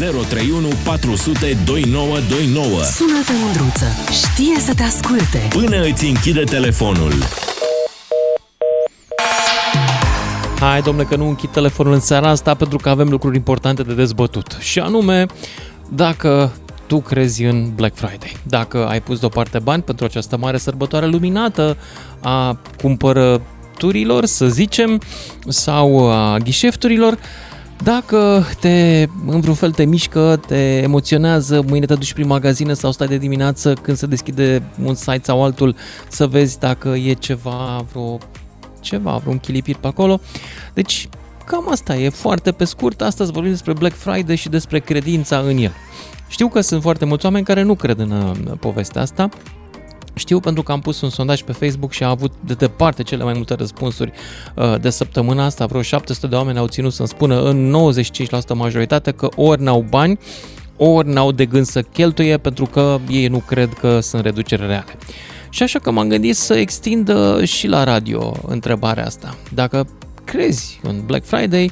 031 400 2929. Sună-te, Mândruță. Știe să te asculte. Până îți închide telefonul. Hai, domnule, că nu închid telefonul în seara asta pentru că avem lucruri importante de dezbătut. Și anume, dacă tu crezi în Black Friday, dacă ai pus deoparte bani pentru această mare sărbătoare luminată a cumpărăturilor, să zicem, sau a ghișefturilor, dacă te, în vreun fel te mișcă, te emoționează, mâine te duci prin magazină sau stai de dimineață când se deschide un site sau altul să vezi dacă e ceva, vreo ceva, vreun chilipir pe acolo. Deci, cam asta e foarte pe scurt. Astăzi vorbim despre Black Friday și despre credința în el. Știu că sunt foarte mulți oameni care nu cred în uh, povestea asta, știu pentru că am pus un sondaj pe Facebook și a avut de departe cele mai multe răspunsuri uh, de săptămâna asta. Vreo 700 de oameni au ținut să-mi spună în 95% majoritate că ori n-au bani, ori n-au de gând să cheltuie pentru că ei nu cred că sunt reduceri reale. Și așa că m-am gândit să extind și la radio întrebarea asta. Dacă crezi în Black Friday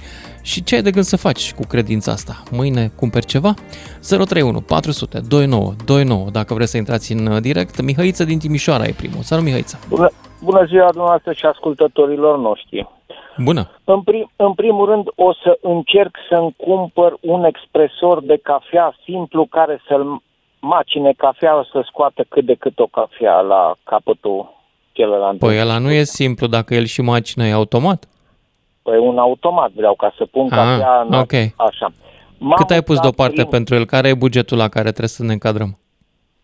și ce ai de gând să faci cu credința asta? Mâine cumperi ceva? 031 400 29 29 dacă vreți să intrați în direct. Mihăiță din Timișoara e primul. Salut Mihăiță! Bună, bună ziua dumneavoastră și ascultătorilor noștri! Bună! În, prim, în primul rând o să încerc să-mi cumpăr un expresor de cafea simplu care să-l macine cafea să scoată cât de cât o cafea la capătul celălalt. Păi ăla nu e simplu dacă el și macină e automat. Păi un automat vreau ca să pun Ah, cafea în ok. așa. Cât ai pus mutat deoparte prin- pentru el? Care e bugetul la care trebuie să ne încadrăm?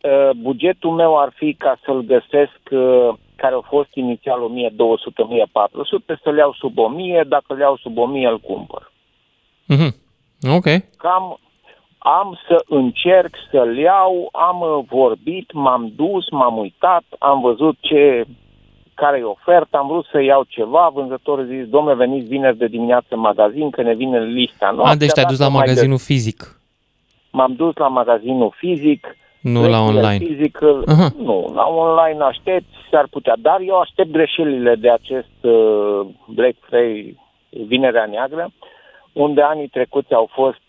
Uh, bugetul meu ar fi ca să-l găsesc uh, care a fost inițial 1200-1400, să-l iau sub 1000, dacă îl iau sub 1000 îl cumpăr. Mhm. Ok. Cam am să încerc să-l iau, am uh, vorbit, m-am dus, m-am uitat, am văzut ce care e oferta, am vrut să iau ceva, vânzătorul zis, domnule, veniți vineri de dimineață în magazin, că ne vine lista noastră. A, deci te-ai dus la dacă mai magazinul fizic, M-am dus la magazinul fizic. nu la Prețul online. Fizic, uh, Aha. nu, la online aștept, s-ar putea. Dar eu aștept greșelile de acest uh, Black Friday, Vinerea Neagră, unde anii trecuți au fost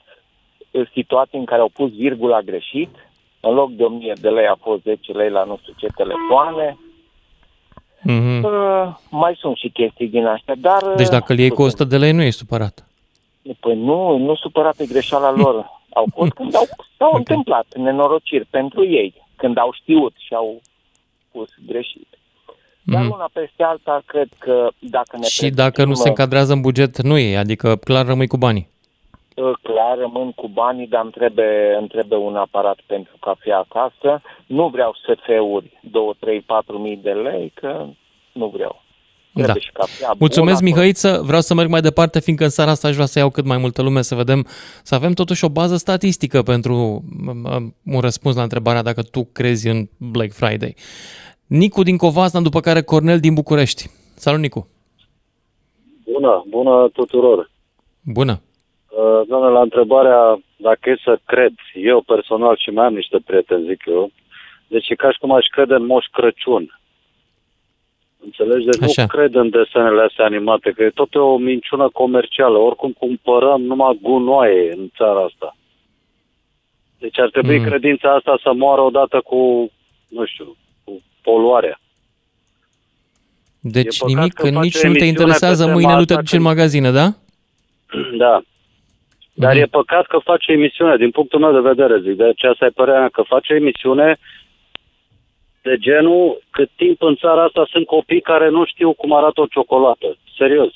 uh, situații în care au pus virgula greșit. În loc de 1000 de lei a fost 10 lei la nu știu ce telefoane. Mhm. Uh, mai sunt și chestii din astea, dar... uh, Deci dacă îl iei cu 100 de lei, nu ești supărat. Păi nu, nu supărat pe greșeala lor. Au fost când au, s-au Ok. întâmplat nenorociri pentru ei, când au știut și au pus greșit. Dar Mhm. una peste alta, cred că dacă ne Și dacă nu se pregătim, încadrează în buget, nu e, adică clar rămâi cu banii. Uh, Clar, rămân cu banii, dar îmi trebuie, îmi trebuie un aparat pentru cafea acasă. Nu vreau SF-uri 2, 3, 4 mii de lei, că nu vreau. Trebuie Da. și cafea Mulțumesc, bună, Mihăiță. Vreau să merg mai departe, fiindcă în seara asta aș vrea să iau cât mai multă lume, să vedem, să avem totuși o bază statistică pentru um, un răspuns la întrebarea dacă tu crezi în Black Friday. Nicu din Covasna, după care Cornel din București. Salut, Nicu! Bună, bună tuturor. Bună! Uh, Doamne, la întrebarea dacă e să cred, eu personal și mai am niște prieteni, zic eu, deci e ca și cum aș crede în Moș Crăciun. Înțelegi? Deci Așa. nu cred în desenele astea animate, că e tot o minciună comercială. Oricum cumpărăm numai gunoaie în țara asta. Deci ar trebui Mm. mm. credința asta să moară odată cu, nu știu, cu poluarea. Deci E păcat nimic, că face nici nu te emisiune interesează, pe mâine tema nu te asta duci în când- magazine, da? Da. Dar Mhm. e păcat că face emisiune, din punctul meu de vedere, zic. Deci asta e părerea mea, că face emisiune de genul cât timp în țara asta sunt copii care nu știu cum arată o ciocolată. Serios.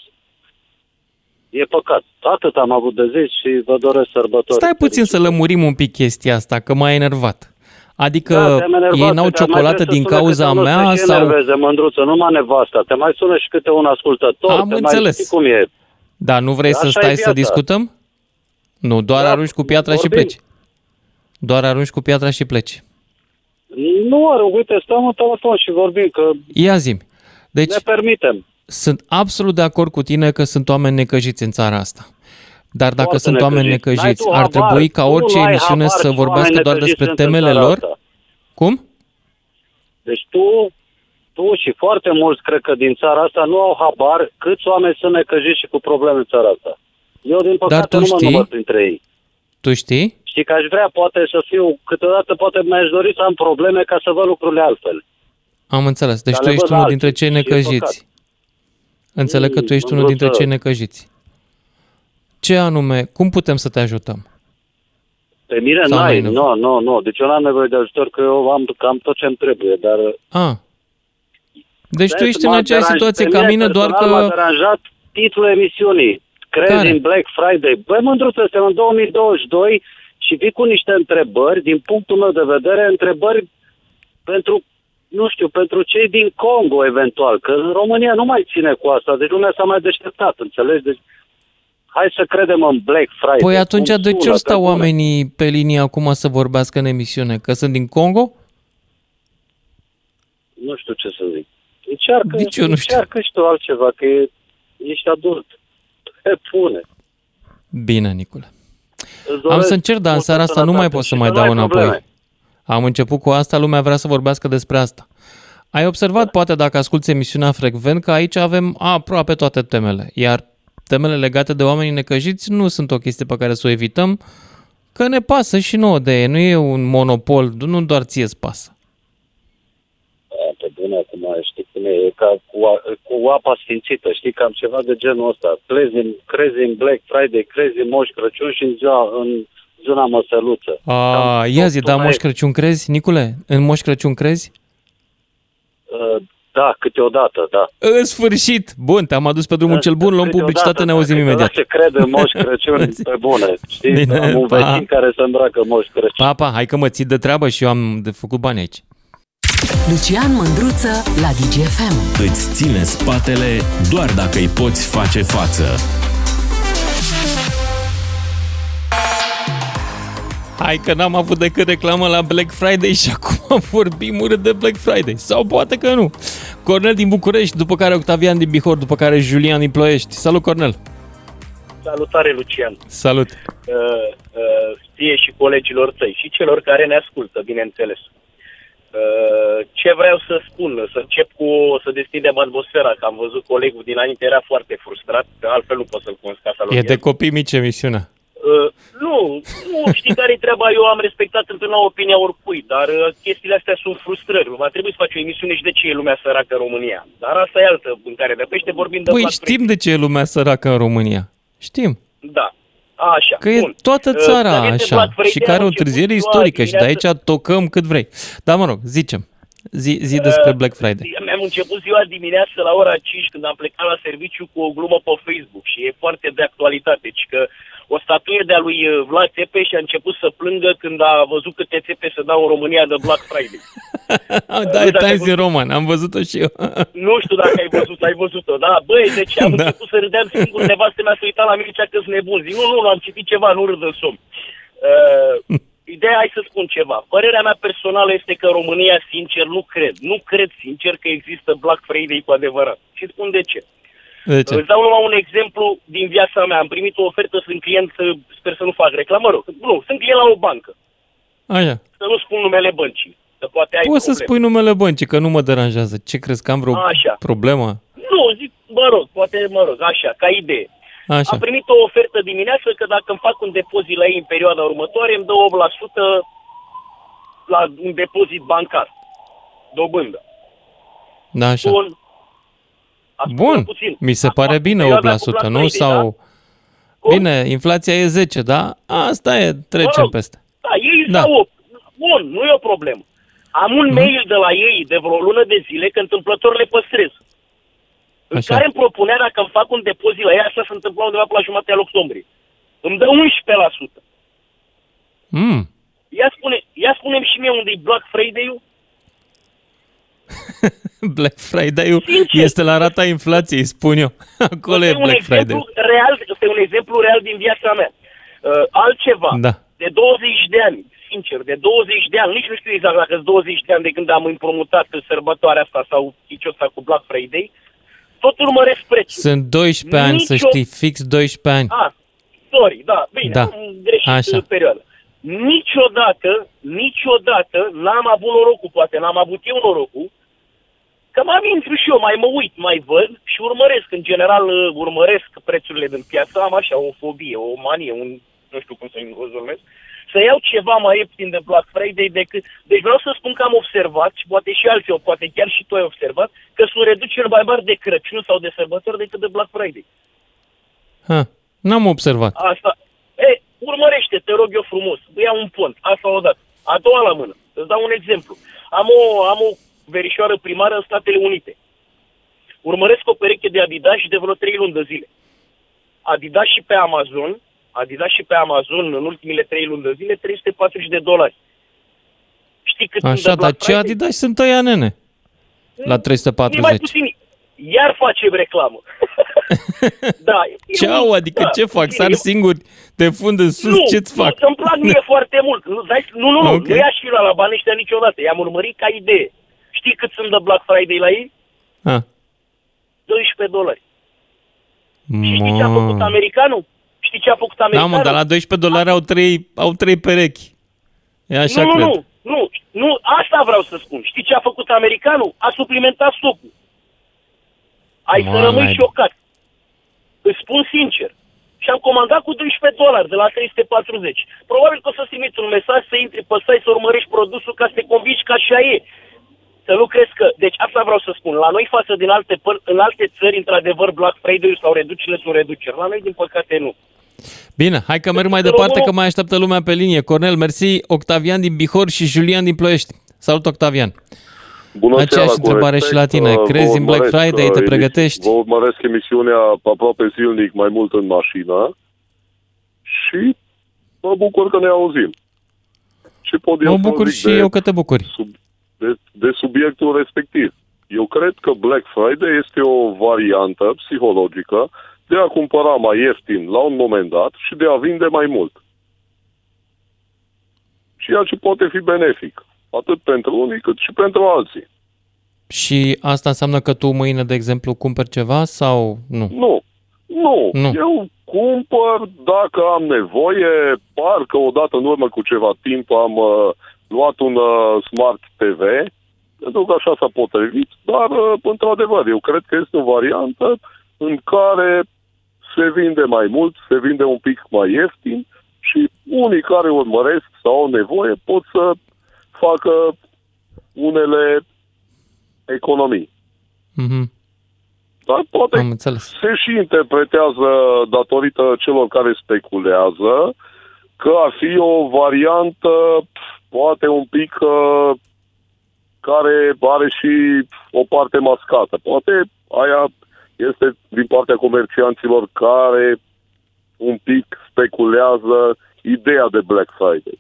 E păcat. Atât am avut de zis și vă doresc sărbători. Stai puțin să fericite. lămurim un pic chestia asta, că m-a enervat. Adică Da, te-am enervat, ei n-au dar mai ciocolată trebuie din să sune cauza câte unul mea să te sau... enerveze, mândruță, numai nevasta. Te mai sună și câte un ascultător. Am te înțeles. Mai știi cum e. Da, nu vrei să Așa e stai să viața. discutăm? Nu, doar Da, arunci cu piatra și vorbim. pleci. Doar arunci cu piatra și pleci. Nu are, uite, stăm în telefon și vorbim, că Ia zi Deci, ne permitem. sunt absolut de acord cu tine că sunt oameni necăjiți în țara asta. Dar dacă Foarte sunt oameni necăjiți. necăjiți, N-ai tu ar habar. trebui ca Tu orice nu ai emisiune habar să ce vorbească oameni doar necăjiți despre sunt în temele țara lor? asta. Cum? Deci tu, tu și foarte mulți, cred că din țara asta, nu au habar câți oameni sunt necăjiți și cu probleme în țara asta. Eu, din păcate, tu nu mă știi? număr printre ei. Tu știi? Știi că aș vrea poate să fiu, câteodată poate mi-aș dori să am probleme ca să văd lucrurile altfel. Am înțeles. Deci Dar tu le ești văd unul alții dintre cei și e necăjiți. Înțeleg că tu ești Mm, unul dintre Mândruță. cei necăjiți. Ce anume, cum putem să te ajutăm? Pe mine Sau n-ai, mai nu, nu, nu. Deci eu n-am nevoie de ajutor, că eu am cam tot ce îmi trebuie, dar... A. Deci tu Vezi, ești în m-a aceeași deranj- situație pe ca mine, doar personal M-a că... deranjat titlul emisiunii. Crezi Care? în Black Friday. Băi, mândruță, suntem în 2022 și vii cu niște întrebări, din punctul meu de vedere, întrebări pentru, nu știu, pentru cei din Congo, eventual, că în România nu mai ține cu asta, deci lumea s-a mai deșteptat, înțelegi? Deci, hai să credem în Black Friday. Păi atunci Cum de ce sună, ori stau pe bune. oamenii pe linie acum să vorbească în emisiune? Că sunt din Congo? Nu știu ce să zic. Încearcă, Nici eu nu știu. încearcă și tu altceva, că e, ești adult. Pe pune. Bine, Nicule. Îți Am doresc să încerc, dar în multă seara asta nu mai sănătate pot să și mai nu dau ai înapoi. probleme. Am început cu asta, lumea vrea să vorbească despre asta. Ai observat, Da. poate, dacă asculti emisiunea frecvent, că aici avem aproape toate temele, iar temele legate de oamenii necăjiți nu sunt o chestie pe care să o evităm, că ne pasă și nouă de ei, nu e un monopol, nu doar ție îți pasă. A, Pe bune, acum știi cum e, e ca cu, a, cu apa sfințită, știi, cam ceva de genul ăsta. Crezi în, crezi în Black Friday, crezi în Moș Crăciun și în ziua, în zona măsăluță. A, Cam ia zi, totul da, e- Moș Crăciun crezi, Nicule? În Moș Crăciun crezi? Uh, Da, câteodată, da. În sfârșit! Bun, te-am adus pe drumul cel bun, luăm Câteodată, publicitate, ne da, auzim imediat. câteodată cred în Moș Crăciun pe bune. Știi, Bine, am un pa. vecin care se îmbracă Moș Crăciun. Papa, hai că mă ții de treabă și eu am de făcut bani aici. Lucian Mândruță la DGFM. Îți ține spatele doar dacă îi poți face față. Hai că n-am avut decât reclamă la Black Friday și acum vorbim urât de Black Friday. Sau poate că nu. Cornel din București, după care Octavian din Bihor, după care Julian din Ploiești. Salut, Cornel! Salutare, Lucian. Salut! Uh, uh, ție și colegilor tăi și celor care ne ascultă, bineînțeles. Uh, ce vreau să spun, să încep cu, să deschidem atmosfera, că am văzut colegul dinainte, era foarte frustrat, că altfel nu pot să-l cunosc ca să E de copii mici emisiunea. Uh, nu, nu, știi care e treaba? Eu am respectat întotdeauna opinia oricui, dar uh, chestiile astea sunt frustrări. Va trebui să faci o emisiune și de ce e lumea săracă în România. Dar asta e altă mâncare de pește, vorbim de Păi Black știm de ce e lumea săracă în România. Știm. Friday. Da, așa, Că e bun. toată Uh, țara înainte de așa Black Friday și care am o început întârziere ziua istorică și de aici dimineață- tocăm cât vrei. Dar mă rog, zicem. Zi, zi despre Black Friday. Mi-am început ziua dimineață la ora 5 când am plecat la serviciu cu o glumă pe Facebook și e foarte de actualitate. Deci că o statuie de-a lui uh, Vlad Țepe și a început să plângă când a văzut câte țepe se dau în România de Black Friday. da, nu e dacă ai Times din văzut. Roman, am văzut-o și eu. Nu știu dacă ai văzut, ai văzut-o, da? Băi, deci am Da. da. început să râdeam singur, nevastă mea să uita la mine și că sunt nebun. Zic, nu, nu, nu, am citit ceva, nu râd în somn. Uh, ideea, hai să spun ceva. Părerea mea personală este că în România, sincer, nu cred. Nu cred, sincer, că există Black Friday cu adevărat. Și spun de ce. De ce? Îți dau numai un exemplu din viața mea. Am primit o ofertă, sunt client, să- sper să nu fac reclamă, mă rog. Nu, sunt client la o bancă. Așa. Să nu spun numele băncii. Că poate ai Poți să probleme. spui numele băncii, că nu mă deranjează. Ce crezi, că am vreo Așa. problemă? Nu, zic, mă rog, poate, mă rog, așa, ca idee. Așa. Am primit o ofertă dimineață că dacă îmi fac un depozit la ei în perioada următoare, îmi dă 8% la un depozit bancar. Dobândă. Da, așa. Bun. Ascultă Bun, puțin. mi se Acum, pare bine perioada 8%, cu Black nu? Friday, Sau... Da? Cum? Bine, inflația e 10, da? Asta e, trecem Mă rog. peste. Da, ei Da. da. 8. Bun, nu e o problemă. Am un mail de la ei de vreo lună de zile că întâmplător le păstrez. În Așa. care îmi propunea dacă îmi fac un depozit la ei, asta se întâmpla undeva pe la jumătatea lui octombrie. Îmi dă 11%. Mm. Ia, spune, ia spune și mie unde e Black Friday-ul. Black Friday-ul Sincer. este la rata inflației, spun eu. Acolo e Ăsta un Black exemplu Friday. real, este un exemplu real din viața mea. Uh, altceva, Da. de 20 de ani, sincer, de 20 de ani, nici nu știu exact dacă sunt 20 de ani de când am împrumutat sărbătoarea asta sau chiciul ăsta cu Black Friday, tot urmăresc prețul. Sunt 12 ani, să Nicio- știi, fix 12 ani. Ah, sorry, da, bine, Da. am greșit Așa. Așa. perioada. Niciodată, niciodată n-am avut norocul, poate n-am avut eu norocul, că mai intru și eu, mai mă uit, mai văd și urmăresc. În general, uh, urmăresc prețurile din piață, am așa o fobie, o manie, un nu știu cum să-i numesc, să iau ceva mai ieftin de Black Friday decât... Deci vreau să spun că am observat, și poate și alții, poate chiar și tu ai observat, că sunt reduceri mai mari de Crăciun sau de sărbători decât de Black Friday. Ha, n-am observat. Asta. E, urmărește, te rog eu frumos. Ia un pont. Asta o dată. A doua la mână. Îți dau un exemplu. Am o, am o verișoară primară în Statele Unite. Urmăresc o pereche de Adidas și de vreo 3 luni de zile. Adidas și pe Amazon, Adidas și pe Amazon în ultimile 3 luni de zile 340 de dolari. Știi cât sunt Așa, de dar Black ce Friday? Adidas sunt ăia, nene? La Mai 340. puțin. Iar facem reclamă. da. Ce eu- au? Adică da, ce fac? bine, Sar eu- singur de fund în sus? nu, Ce-ți nu, fac? Îmi plac mie foarte mult. Nu, dai, nu, nu, nu, Ok. nu ia și la, la bani ăștia niciodată. I-am urmărit ca idee. Știi cât sunt de Black Friday la ei? Ha. 12 dolari. Și știi ce a făcut Mă. americanul? Știi ce a făcut Da, americanul? mă, dar la 12 dolari au trei, au trei perechi. E așa nu, cred. nu, nu, nu, nu, asta vreau să spun. Știi ce a făcut americanul? A suplimentat stocul. Ai Mă, să rămâi naiba. șocat. Îți spun sincer. Și am comandat cu 12 dolari de la 340. Probabil că o să-ți trimit un mesaj să intri pe site să urmărești produsul ca să te convingi că așa e. Să nu crezi că... Deci asta vreau să spun. La noi față din alte, păr- în alte țări, într-adevăr, Black Friday sau reducerile sunt reduceri. La noi, din păcate, nu. Bine, hai că merg mai Românul- departe, că mai așteaptă lumea pe linie. Cornel, mersi, Octavian din Bihor și Julian din Ploiești. Salut, Octavian. Bună Aceeași seara, cu întrebare respect, și la tine. uh, Crezi vă în Black urmăresc, Friday? Te uh, pregătești? Vă urmăresc emisiunea aproape zilnic mai mult în mașină și mă bucur că ne auzim. Și pot eu Mă să bucur zic și de, eu că te bucuri. sub, de, de subiectul respectiv. Eu cred că Black Friday este o variantă psihologică de a cumpăra mai ieftin la un moment dat și de a vinde mai mult. Ceea ce poate fi benefic, atât pentru unii cât și pentru alții. Și asta înseamnă că tu mâine, de exemplu, cumperi ceva sau nu? Nu. Nu. Nu. Eu cumpăr dacă am nevoie. Parcă odată în urmă cu ceva timp am uh, luat un uh, Smart TV, pentru că așa s-a potrivit, dar, uh, într-adevăr, eu cred că este o variantă în care se vinde mai mult, se vinde un pic mai ieftin și unii care urmăresc sau au nevoie pot să facă unele economii. Mhm, Dar poate am înțeles. se și interpretează datorită celor care speculează că ar fi o variantă poate un pic uh, care are și o parte mascată. Poate aia este din partea comercianților care un pic speculează ideea de Black Friday.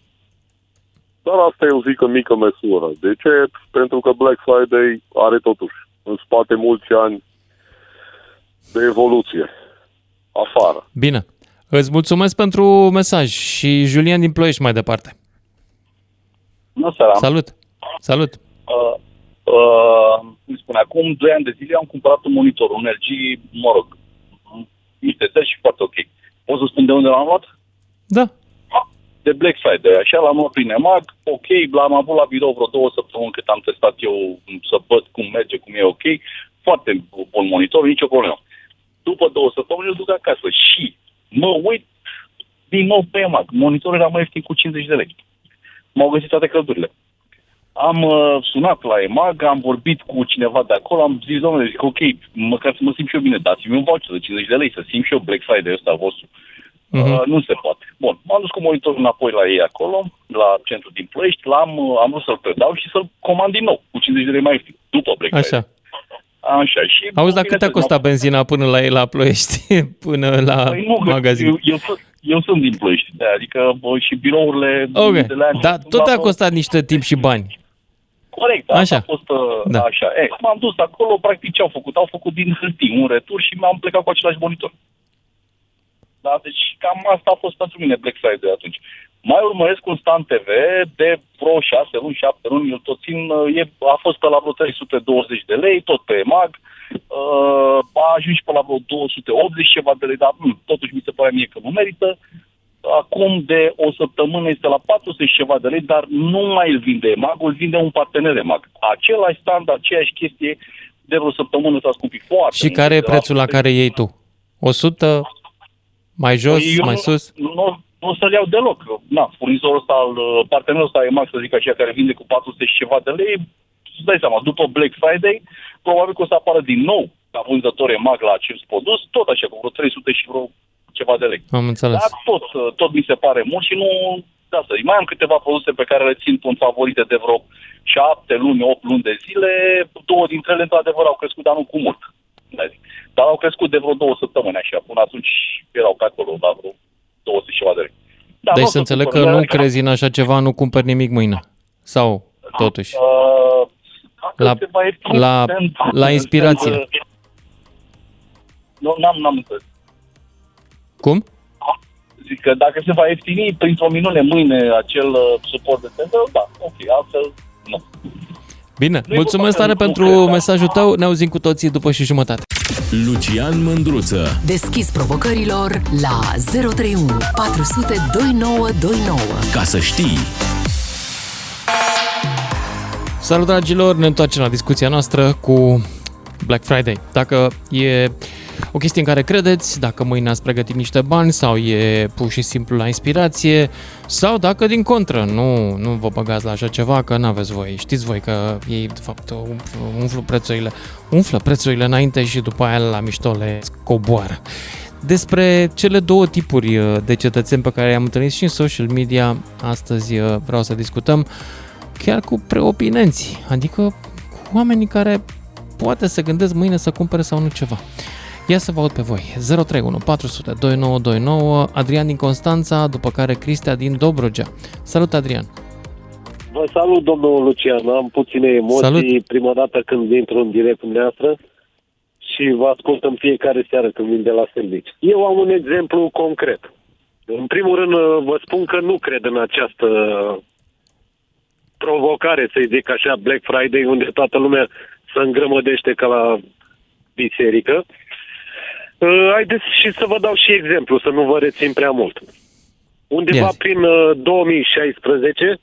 Dar asta eu zic în mică măsură. De ce? Pentru că Black Friday are totuși în spate mulți ani de evoluție. Afară. Bine. Îți mulțumesc pentru mesaj și Julian din Ploiești mai departe. Bună seara. Salut! Salut! Uh, uh, cum spune, acum 2 ani de zile am cumpărat un monitor, un LG, mă rog, niște tăți și foarte ok. Pot să spun de unde l-am luat? Da. De Black Friday. Așa l-am luat prin EMAG, ok, l-am avut la birou vreo două săptămâni cât am testat eu să văd cum merge, cum e ok. Foarte bun monitor, nicio problemă. După două săptămâni îl duc acasă și mă uit din nou pe EMAG. Monitorul era mai ieftin cu 50 de lei. M-au găsit toate căldurile. Am uh, sunat la EMAG, am vorbit cu cineva de acolo, am zis, domnule, zic, ok, măcar să mă simt și eu bine, dați-mi un voucher de 50 de lei, să simt și eu Black Friday ăsta vostru. Mhm. Uh, nu se poate. Bun, m-am dus cu monitorul înapoi la ei acolo, la centru din Ploiești, l-am, uh, am vrut să-l predau și să-l comand din nou, cu 50 de lei mai ieftin, după Black Friday. Așa. Așa, și... Auzi, dar cât a bineînțeles, costat benzina până la ei la Ploiești, până la Păi nu, magazin? Eu, eu, sunt, eu sunt din Ploiești, da, adică bă, și birourile Ok, de la dar tot a costat niște timp și bani. Corect, Așa. așa a fost uh, Da. da. așa. E, m-am dus acolo, practic ce au făcut? Au făcut din hârtii un retur și m-am plecat cu același monitor. Da, deci cam asta a fost pentru mine Black Friday atunci. Mai urmăresc un stand TV de vreo 6 luni, 7 luni, eu tot țin, uh, e, a fost pe la vreo 320 de lei, tot pe EMAG, uh, a ajuns și pe la vreo 280 ceva de lei, dar hm, totuși mi se pare mie că nu merită. Acum de o săptămână este la 400 și ceva de lei, dar nu mai îl vinde EMAG, îl vinde un partener EMAG. Același stand, aceeași chestie, de vreo săptămână s-a scumpit foarte Și mult, care e de la prețul la care iei tu? 100? Mai jos, Păi eu mai nu, sus? Nu, nu o să-l iau deloc. Na, furnizorul ăsta, al, uh, partenerul ăsta e Max, să zic așa, care vinde cu 400 și ceva de lei, îți dai seama, după Black Friday, probabil că o să apară din nou ca vânzător EMAG la acest produs, tot așa, cu vreo 300 și vreo ceva de lei. Am înțeles. Dar tot, uh, tot mi se pare mult și nu... Da, să zic, mai am câteva produse pe care le țin în favorite de vreo șapte luni, opt luni de zile. Două dintre ele, într-adevăr, au crescut, dar nu cu mult. Da, zic. Dar au crescut de vreo două săptămâni așa. Până atunci erau pe acolo la vreo 200 și ceva de lei. Da, deci nu o să înțeleg că cumpăr, nu dar- crezi în așa ceva, nu cumperi nimic mâine. Sau, totuși. Uh, dacă La- se va ieftini, la- în- la în- inspirație. în- Nu, n-am, n-am înțeles. Cum? Zic că dacă se va ieftini printr-o minune mâine acel uh, suport de tendă, da, ok, altfel nu. Bine, Nu-i mulțumesc vorba tare că nu pentru cred, da. mesajul tău. Ne auzim cu toții după și jumătate. Lucian Mândruță. Deschis provocărilor la 031 400 2929. Ca să știi. Salut dragilor, ne întoarcem la discuția noastră cu Black Friday. Dacă e o chestie în care credeți, dacă mâine ați pregătit niște bani sau e pur și simplu la inspirație sau dacă din contră nu, nu vă băgați la așa ceva că nu aveți voie. Știți voi că ei de fapt umflă, umflă prețurile, umflă prețurile înainte și după aia la mișto le coboară. Despre cele două tipuri uh, de cetățeni pe care i-am întâlnit și în social media, astăzi uh, vreau să discutăm chiar cu preopinenții, adică cu oamenii care poate se gândesc mâine să cumpere sau nu ceva. Ia să vă aud pe voi. 031 400 2929, Adrian din Constanța, după care Cristia din Dobrogea. Salut Adrian! Vă salut, domnul Lucian. Am puține emoții Salut. prima dată când intru în direct cu dumneavoastră și vă ascult în fiecare seară când vin de la servici. Eu am un exemplu concret. În primul rând, vă spun că nu cred în această provocare, să-i zic așa, Black Friday, unde toată lumea se îngrămădește ca la biserică. Uh, haideți și să vă dau și exemplu, să nu vă rețin prea mult. Undeva Yes. prin uh, 2016,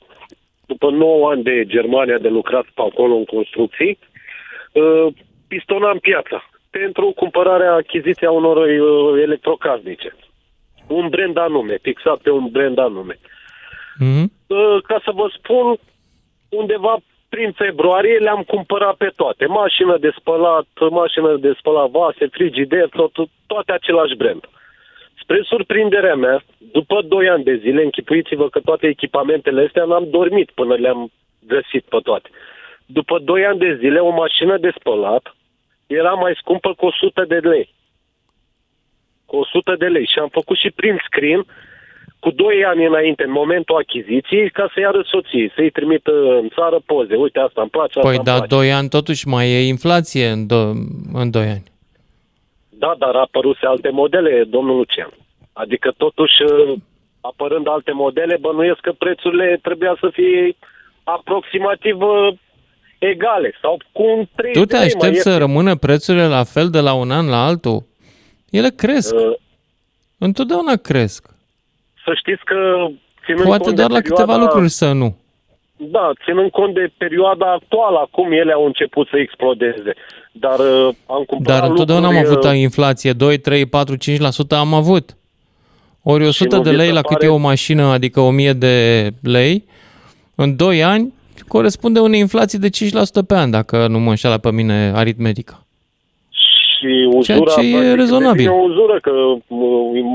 după 9 ani de Germania de lucrat pe acolo în construcții, uh, pistonam piața pentru cumpărarea, achiziția unor uh, electrocasnice. Un brand anume, fixat pe un brand anume. Mm-hmm. Uh, Ca să vă spun, undeva prin februarie le-am cumpărat pe toate. Mașină de spălat, mașină de spălat vase, frigider, tot, toate același brand. Spre surprinderea mea, după 2 ani de zile, închipuiți-vă că toate echipamentele astea n-am dormit până le-am găsit pe toate. După 2 ani de zile, o mașină de spălat era mai scumpă cu 100 de lei. Cu 100 de lei. Și am făcut și prin screen cu 2 ani înainte, în momentul achiziției, ca să-i arăt soției, să-i trimită în țară poze. Uite, asta îmi place, asta Păi îmi da, place. 2 ani totuși mai e inflație în, do- în 2 ani. Da, dar apăruse alte modele, domnul Lucian. Adică totuși, apărând alte modele, bănuiesc că prețurile trebuia să fie aproximativ uh, egale sau cu un 3 Tu te aștepți să rămână prețurile la fel de la un an la altul? Ele cresc. Uh, Întotdeauna cresc. Să știți că ținând Poate cont doar de la perioada, câteva lucruri să nu. Da, ținând cont de perioada actuală, acum ele au început să explodeze. Dar uh, am cumpărat Dar întotdeauna am lucruri, avut uh, inflație, 2, 3, 4, 5% am avut. Ori 100 nu de vi lei se la cât pare- e o mașină, adică 1000 de lei, în 2 ani corespunde unei inflații de 5% pe an, dacă nu mă înșeală pe mine aritmetica. Și uzura, Ceea ce e practic, rezonabil. devine o uzură, că mă,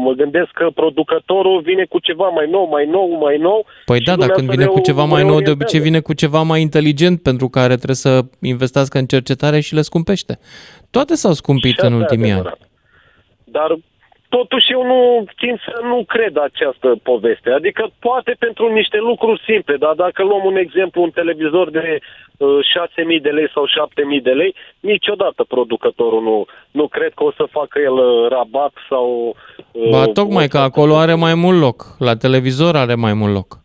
mă gândesc că producătorul vine cu ceva mai nou, mai nou, mai nou. Păi și da, dar lumea când se vine cu reu- ceva mai nou, de reorientează. obicei vine cu ceva mai inteligent pentru care trebuie să investească în cercetare și le scumpește. Toate s-au scumpit Și în asta e ultimii ani. adevărat. Dar totuși eu nu țin să nu cred această poveste. Adică poate pentru niște lucruri simple, dar dacă luăm un exemplu, un televizor de uh, 6.000 de lei sau 7.000 de lei, niciodată producătorul nu, nu cred că o să facă el uh, rabat sau... uh, Ba, tocmai că acolo are mai mult loc. La televizor are mai mult loc.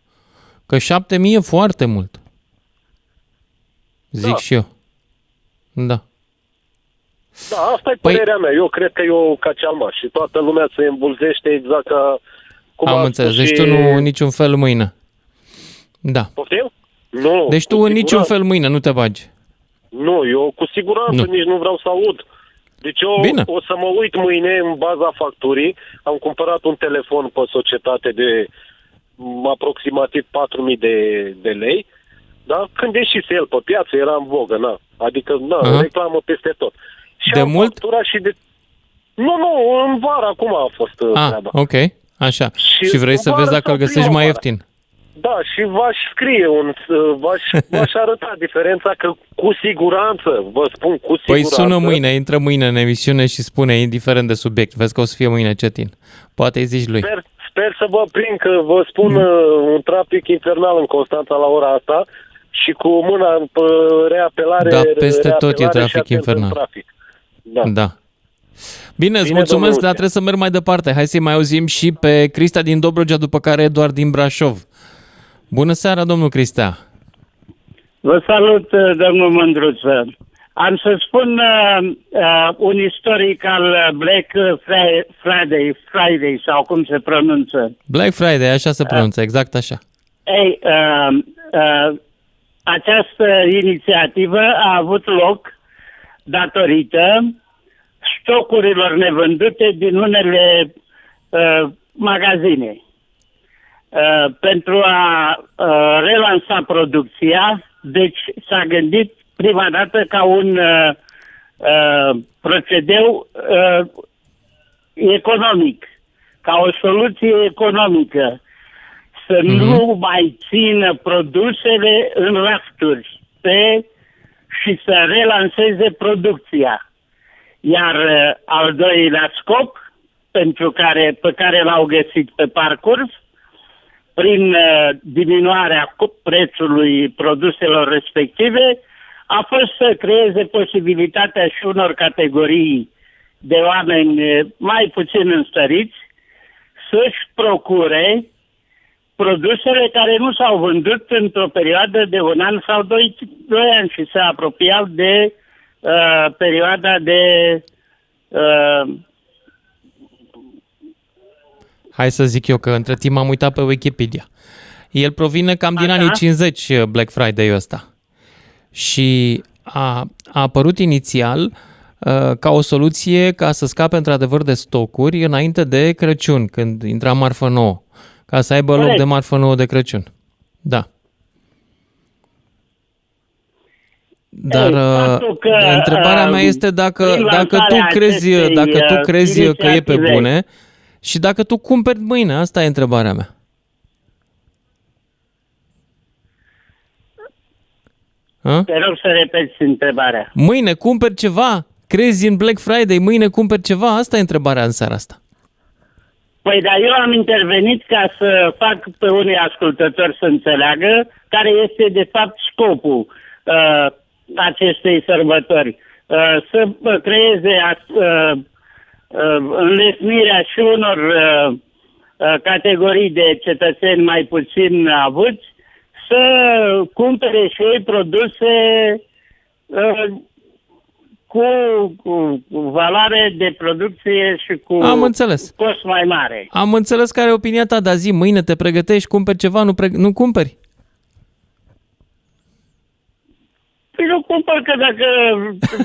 Că 7000 e foarte mult. Zic Da. și eu. Da. Da, asta e Păi- părerea mea. Eu cred că e o cacealma și toată lumea se îmbulzește exact ca... Cum Am a înțeles. spus Deci și- tu nu în niciun fel mâine. Da. Poftim? Nu, Deci tu cu în niciun siguranță. fel mâine nu te bagi. Nu, eu cu siguranță Nu. nici nu vreau să aud. Deci eu Bine. o să mă uit mâine în baza facturii. Am cumpărat un telefon pe societate de m, aproximativ 4.000 de, de lei. Da? Când ieșise el pe piață, era în vogă, na. Adică, na, Aha. uh-huh. reclamă peste tot. Și De am mult? facturat și de... Nu, nu, în vară acum a fost uh, Ah, treaba. ok, așa. Și, Și vrei să în vezi vară dacă îl sau găsești mai primăvară? ieftin. Da, și v-aș scrie un... uh, V-aș, v-aș arăta diferența că cu siguranță, vă spun cu siguranță... Păi sună mâine, intră mâine în emisiune și spune, indiferent de subiect, vezi că o să fie mâine cetin. Poate îi zici lui. Sper, sper să vă prind că vă spun Mm. uh, un trafic infernal în Constanța la ora asta și cu mâna în pe reapelare... Da, peste tot e reapelare și trafic atent în infernal. Trafic. Da. Da. Bine, îți Bine, mulțumesc, domnul dar Lucian. trebuie să merg mai departe. Hai să-i mai auzim și pe Crista din Dobrogea, după care Eduard din Brașov. Bună seara, domnul Cristea. Vă salut, uh, domnul Mândruță. Am să spun uh, uh, un istoric al uh, Black Fri- Friday, Friday sau cum se pronunță. Black Friday, așa se pronunță, exact așa. Ei, uh, uh, această inițiativă a avut loc datorită stocurilor nevândute din unele uh, magazine. Uh, pentru a uh, relansa producția, deci s-a gândit prima dată ca un uh, uh, procedeu uh, economic, ca o soluție economică să Mhm. nu mai țină produsele în rafturi pe, și să relanseze producția. Iar uh, al doilea scop pentru care, pe care l-au găsit pe parcurs, prin uh, diminuarea cu- prețului produselor respective, a fost să creeze posibilitatea și unor categorii de oameni uh, mai puțin înstăriți să-și procure produsele care nu s-au vândut într-o perioadă de un an sau doi, doi ani și se apropiau de uh, perioada de uh, Hai să zic eu că între timp am uitat pe Wikipedia. El provine cam din Așa. anii 50 Black Friday-ul ăsta. Și a, a apărut inițial uh, ca o soluție ca să scape într-adevăr de stocuri înainte de Crăciun, când intra marfă nouă, ca să aibă loc Corect. de marfă nouă de Crăciun. Da. Dar Ei, uh, faptul că, întrebarea mea uh, este dacă, prin dacă tu lansarea crezi, acestei, dacă tu uh, crezi că e pe inițiative. bune și dacă tu cumperi mâine, asta e întrebarea mea. Ha? te rog să repeți întrebarea. Mâine cumperi ceva? Crezi în Black Friday? Mâine cumperi ceva? Asta e întrebarea în seara asta. Păi, dar eu am intervenit ca să fac pe unii ascultători să înțeleagă care este de fapt scopul uh, acestei sărbători. Uh, să uh, creeze uh, uh, înlesnirea și unor uh, uh, categorii de cetățeni mai puțin avuți să cumpere și ei produse uh, cu, cu, cu valoare de producție și cu Am înțeles. cost mai mare. Am înțeles care e opinia ta, dar zi, mâine te pregătești, cumperi ceva, nu, pre- nu cumperi? Păi nu cumpăr că dacă...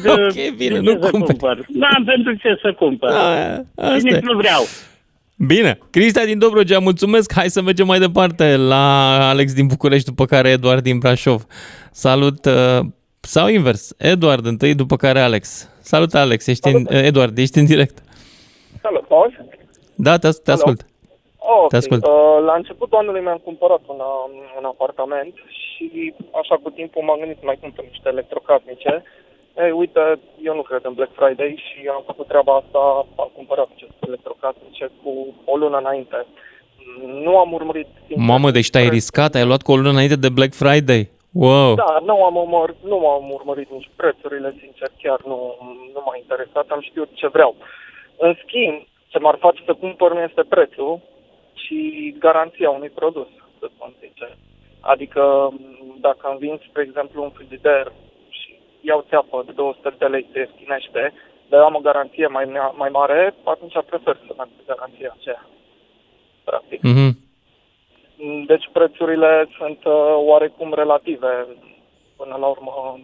Ok, bine, de nu ce să cumpări. cumpăr? Nu am pentru ce să cumpăr. A, Și asta e. nici nu vreau. Bine, Cristia din Dobrogea, mulțumesc. Hai să mergem mai departe la Alex din București, după care Eduard din Brașov. Salut, uh, sau invers, Eduard întâi, după care Alex. Salut, Alex, ești în, uh, Eduard, ești în direct. Salut, mă auzi? Da, te, te ascult. Oh, Te ascult. Uh, la începutul anului mi-am cumpărat un, uh, un apartament și așa cu timpul m-am gândit să mai cumpăr niște electrocasnice. Ei, uite, eu nu cred în Black Friday și am făcut treaba asta, am cumpărat aceste electrocasnice cu o lună înainte. Nu am urmărit... sincer, Mamă, deci te-ai preț- riscat, ai luat cu o lună înainte de Black Friday. Wow. Da, nu am, urmărit, nu am urmărit nici prețurile, sincer, chiar nu, nu m-a interesat, am știut ce vreau. În schimb, ce m-ar face să cumpăr nu este prețul, ci garanția unui produs, să spun sincer. Adică, m, dacă îmi vin, spre exemplu, un frigider și iau țeapă de 200 de lei, se ieftinește, dar am o garanție mai, mea- mai mare, atunci prefer să merg pe garanția aceea. Practic. Mhm. Deci prețurile sunt uh, oarecum relative. Până la urmă,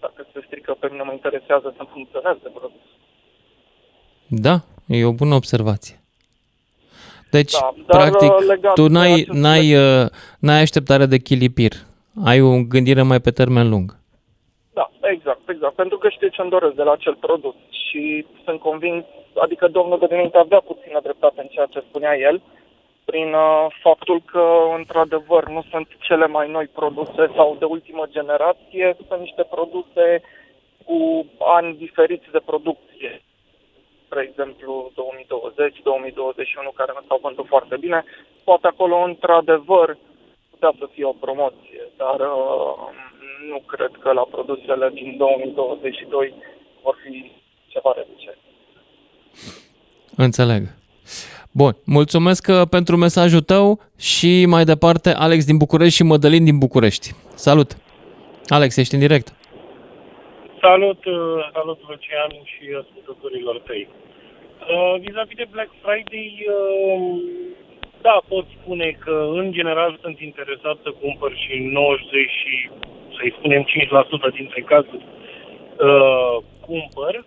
dacă se strică pe mine, mă interesează să funcționeze produs. Da, e o bună observație. Deci, Da, dar, practic, uh, legat tu de n-ai, acest n-ai, uh, n-ai așteptare de chilipir. Ai o gândire mai pe termen lung. Da, exact, exact. Pentru că știu ce-mi doresc de la acel produs și sunt convins, adică domnul Gădininte avea puțină dreptate în ceea ce spunea el, prin uh, faptul că, într-adevăr, nu sunt cele mai noi produse sau de ultimă generație, sunt niște produse cu ani diferiți de producție. Spre exemplu, 2020-2021, care nu s-au vândut foarte bine. Poate acolo, într-adevăr, putea să fie o promoție, dar uh, nu cred că la produsele din 2022 vor fi ceva reducere. Înțeleg. Bun, mulțumesc uh, pentru mesajul tău și mai departe Alex din București și Mădălin din București. Salut! Alex, ești în direct. Salut, uh, salut Lucian și ascultătorilor tăi. Uh, vis-a-vis de Black Friday, uh, da, pot spune că în general sunt interesat să cumpăr și 90 și să-i spunem 5% dintre cazuri uh, cumpăr,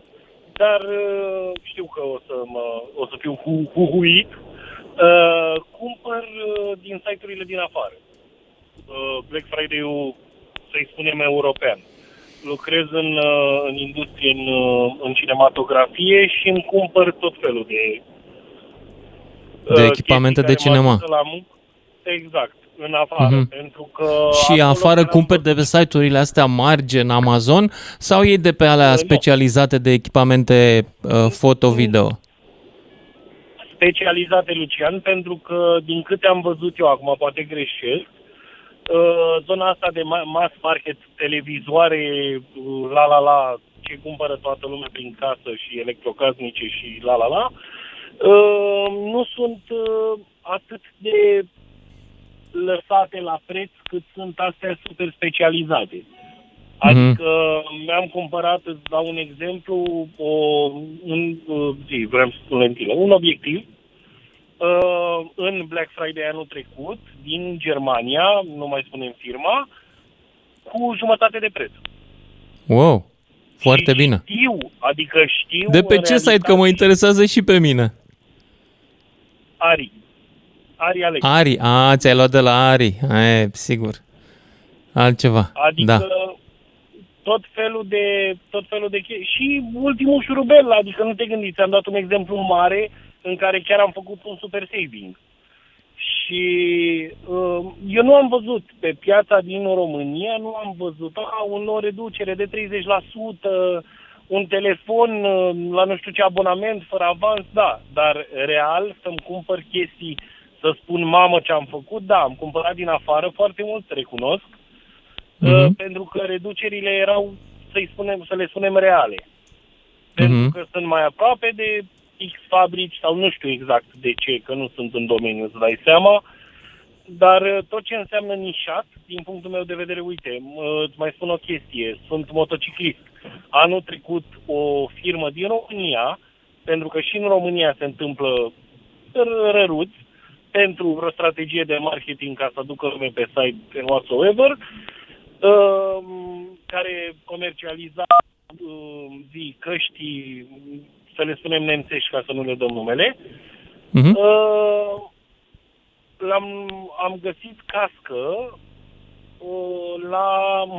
dar uh, știu că o să, mă, o să fiu hu- huhuit. Uh, cumpăr uh, din site-urile din afară. Uh, Black Friday-ul, să-i spunem, european. Lucrez în, uh, în industrie, în, uh, în cinematografie și îmi cumpăr tot felul de De uh, echipamente chestii de care mă cinema. ajută La muncă. Exact, în afară, Mhm. pentru că... Și acolo afară când am cumperi de pe site-urile astea mari, gen Amazon, sau iei de pe alea Uh, nu. specializate de echipamente uh, foto-video? specializate, Lucian, pentru că, din câte am văzut eu acum, poate greșesc, uh, zona asta de ma- mass market, televizoare, uh, la la la, ce cumpără toată lumea prin casă și electrocasnice și la la la, uh, nu sunt uh, atât de lăsate la preț cât sunt astea super specializate. Adică mi-am cumpărat, îți dau un exemplu, o, un, uh, zi, vreau să spun lentile, un obiectiv uh, în Black Friday anul trecut din Germania, nu mai spunem firma, cu jumătate de preț. Wow, foarte bine. Știu, adică știu... De pe ce site? Că mă interesează și pe mine. Ari. Ari Alex. Ari, a, ți-ai luat de la Ari. E, sigur. Altceva. Adică Da. tot felul de tot felul de chestii. Și ultimul șurubel, adică nu te gândi, ți-am dat un exemplu mare în care chiar am făcut un super saving. Și uh, eu nu am văzut pe piața din România, nu am văzut a, un, o reducere de 30%, un telefon uh, la nu știu ce abonament fără avans, da, dar real să-mi cumpăr chestii, să spun mamă ce am făcut, da, am cumpărat din afară foarte mult, recunosc, uh, pentru că reducerile erau, să-i spunem, să le spunem reale. Pentru că sunt mai aproape de X fabrici sau nu știu exact de ce, că nu sunt în domeniu, îți dai seama, dar uh, tot ce înseamnă nișat, din punctul meu de vedere, uite, uh, îți mai spun o chestie, sunt motociclist. Anul trecut o firmă din România, pentru că și în România se întâmplă r- răruți, pentru o strategie de marketing ca să aducă lume pe site and whatsoever, uh, care comercializa uh, zi, căști, să le spunem nemțești ca să nu le dăm numele, Mhm. uh, l-am, am găsit cască uh, la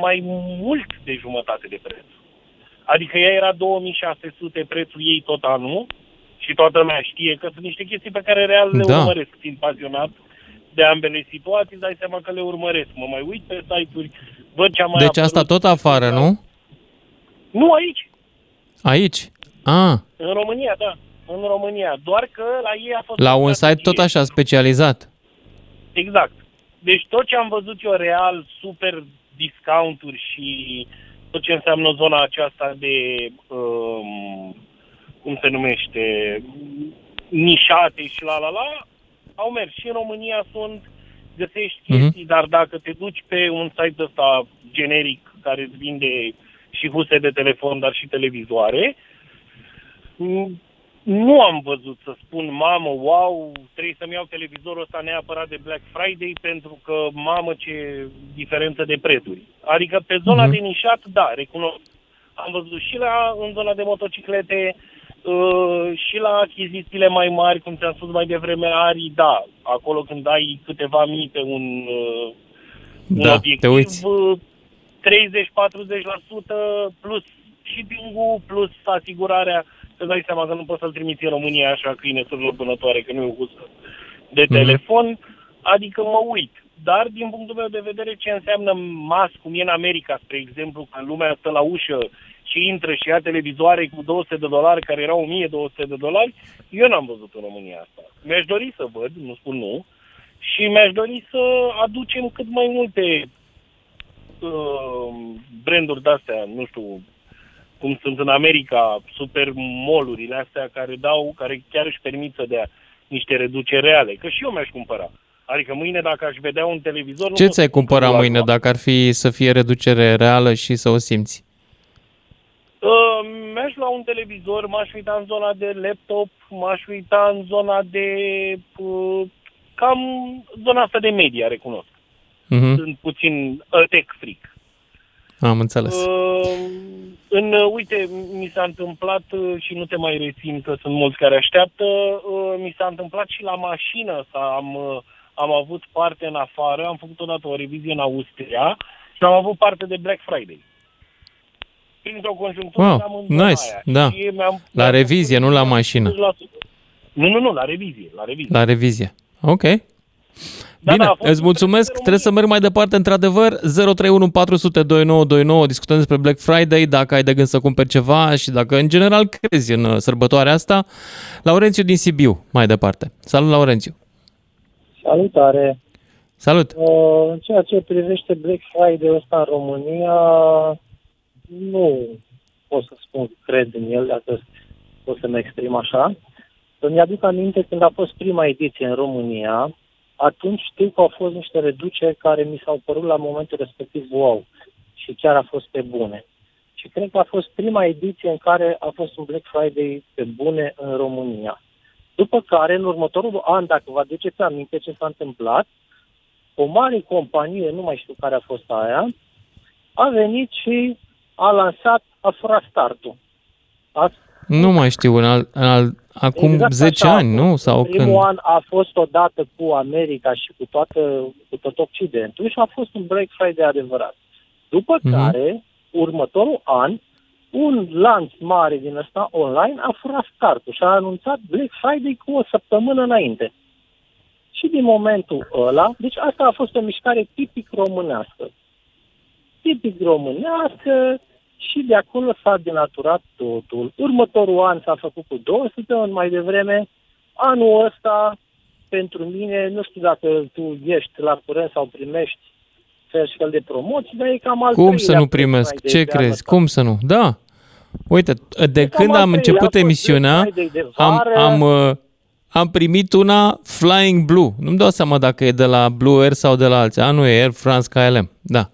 mai mult de jumătate de preț. Adică ea era 2600 prețul ei tot anul și toată lumea știe că sunt niște chestii pe care real le Da. urmăresc, fiind pasionat de ambele situații, îți dai seama că le urmăresc. Mă mai uit pe site-uri, văd ce am mai Deci asta apărut. tot afară, nu? Nu aici, Aici. A, în România, da. În România. Doar că la ei a fost... la o un site tot strategie. așa specializat. Exact. Deci tot ce am văzut eu real, super discounturi și tot ce înseamnă zona aceasta de, um, cum se numește, nișate și la la la, au mers. Și în România sunt, găsești Mhm. chestii, dar dacă te duci pe un site ăsta generic care îți vinde și huse de telefon, dar și televizoare, m, nu am văzut să spun, mamă, wow, trebuie să-mi iau televizorul ăsta neapărat de Black Friday pentru că, mamă, ce diferență de prețuri. Adică pe zona Mhm. de nișat, da, recunosc. Am văzut și la, în zona de motociclete, Uh, și la achizițiile mai mari, cum ți-am spus mai devreme, Ari, da, acolo când ai câteva mii pe un, uh, un Da, obiectiv, te uiți. uh, 30-40% plus shipping-ul, plus asigurarea, să dai seama că nu poți să-l trimiți în România așa câine sub vânătoare, că nu e o gustă de Mhm. telefon, adică mă uit. Dar, din punctul meu de vedere, ce înseamnă mas, cum e în America, spre exemplu, când lumea stă la ușă și intră și ia televizoare cu 200 de dolari, care erau 1200 de dolari, eu n-am văzut în România asta. Mi-aș dori să văd, nu spun nu, și mi-aș dori să aducem cât mai multe uh, branduri de-astea, nu știu, cum sunt în America, super molurile astea care dau, care chiar își permit să dea niște reduceri reale. Că și eu mi-aș cumpăra. Adică mâine dacă aș vedea un televizor... nu Ce pot ți-ai să cumpăra cumpăr mâine altceva. dacă ar fi să fie reducere reală și să o simți? Uh, mi-aș lua un televizor, m-aș uita în zona de laptop, m-aș uita în zona de... Uh, cam zona asta de media, recunosc. Mhm. Sunt puțin uh, tech freak. Am înțeles. Uh, în, uh, uite, mi s-a întâmplat uh, și nu te mai rețin că sunt mulți care așteaptă, uh, mi s-a întâmplat și la mașină să am, uh, am avut parte în afară, am făcut odată o revizie în Austria și am avut parte de Black Friday. Printr-o conjunctură Wow, am în zona nice, aia. da. Și mi-am, La mi-am revizie, nu la mașină. 50%. Nu, nu, nu, la revizie, la revizie. La revizie. Ok. Da, Bine, da, a fost îți mulțumesc. Trebuie să merg mai departe, într-adevăr. 031 400 2929. Discutăm despre Black Friday, dacă ai de gând să cumperi ceva și dacă în general crezi în uh, sărbătoarea asta. Laurențiu din Sibiu, mai departe. Salut, Laurențiu. Salutare! Salut. Uh, În ceea ce privește Black Friday ăsta în România, nu pot să spun că cred în el, dacă pot să mă exprim așa. Îmi aduc aminte când a fost prima ediție în România, atunci știu că au fost niște reduceri care mi s-au părut la momentul respectiv wow și chiar a fost pe bune. Și cred că a fost prima ediție în care a fost un Black Friday pe bune în România. După care, în următorul an, dacă vă aduceți aminte ce s-a întâmplat, o mare companie, nu mai știu care a fost aia, a venit și a lansat, a furat startul. A, Nu mai știu, în al, în al, acum Exact 10 așa a ani, fost. nu? Sau Primul când? an a fost odată cu America și cu, toată, cu tot Occidentul și a fost un Black Friday adevărat. După Mhm. care, următorul an, un lanț mare din ăsta online a furat startul și a anunțat Black Friday cu o săptămână înainte. Și din momentul ăla, deci asta a fost o mișcare tipic românească. Tipic românească și de acolo s-a denaturat totul. Următorul an s-a făcut cu două săptămâni mai devreme. Anul ăsta, pentru mine, nu știu dacă tu ești la curent sau primești fel și fel de promoții, dar e cam al Cum să treilea nu Black primesc? Friday Ce de anul crezi? ăsta. Cum să nu? Da. Uite, de cam când al am treilea, început a fost emisiunea, Black Friday de am, vară. am, uh, am primit una Flying Blue. Nu-mi dau seama dacă e de la Blue Air sau de la alții. A, nu e Air France KLM. Da.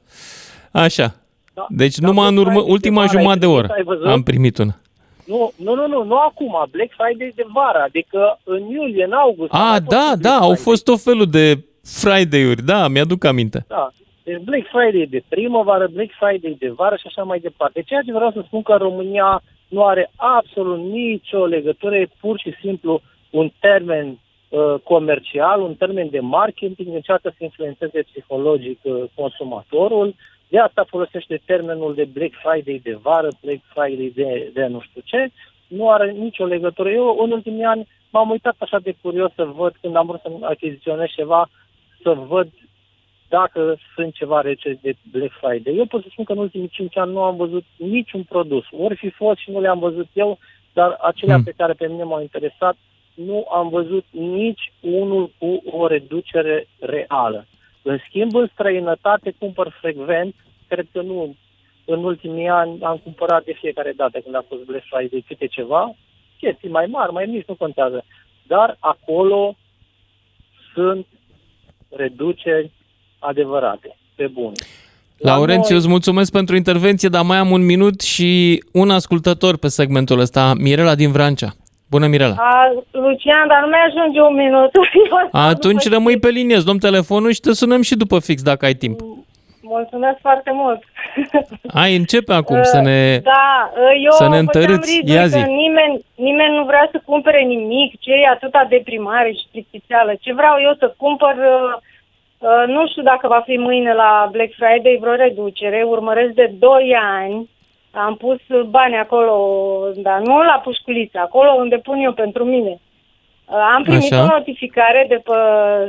Așa. Da. Deci Dar numai în Black urmă, Friday de ultima vară ai jumătate de primit, oră ai văzut? am primit una. Nu, nu, nu, nu, nu acum, Black Friday de vară, adică în iulie, în august. a A, mai fost da, un da, Black au Friday. fost tot felul de Friday-uri. Da, mi-aduc aminte. Da. Deci Black Friday de primăvară, Black Friday de vară și așa mai departe. Ceea ce vreau să spun că România nu are absolut nicio legătură, e pur și simplu un termen uh, comercial, un termen de marketing, încearcă să influențeze psihologic uh, consumatorul. De asta folosește termenul de Black Friday de vară, Black Friday de, de nu știu ce. Nu are nicio legătură. Eu în ultimii ani m-am uitat așa de curios să văd când am vrut să achiziționez ceva, să văd dacă sunt ceva rece de Black Friday. Eu pot să spun că în ultimii 5 ani nu am văzut niciun produs. Ori fi fost și nu le-am văzut eu, dar acelea Hmm. pe care pe mine m-au interesat, nu am văzut nici unul cu o reducere reală. În schimb, în străinătate cumpăr frecvent, cred că nu, în ultimii ani am cumpărat de fiecare dată când a fost Black Friday câte ceva, chestii mai mari, mai mici, nu contează. Dar acolo sunt reduceri adevărate, pe bun. La Laurențiu, noi- îți mulțumesc pentru intervenție, dar mai am un minut și un ascultător pe segmentul ăsta, Mirela din Vrancea. Bună, Mirela! A, Lucian, dar nu mai ajunge un minut. Atunci rămâi pe linie, îți luăm telefonul și te sunăm și după fix dacă ai timp. mulțumesc foarte mult. Hai, începe acum să ne... Da, eu să ne făceam întărâți. rizuri Ia zi. că nimeni, nimeni nu vrea să cumpere nimic, ce e atâta deprimare și plictiseală. Ce vreau eu să cumpăr, uh, uh, nu știu dacă va fi mâine la Black Friday vreo reducere, urmăresc de 2 ani, am pus bani acolo, dar nu la pușculiță, acolo unde pun eu pentru mine. Uh, Am primit Așa. o notificare de pe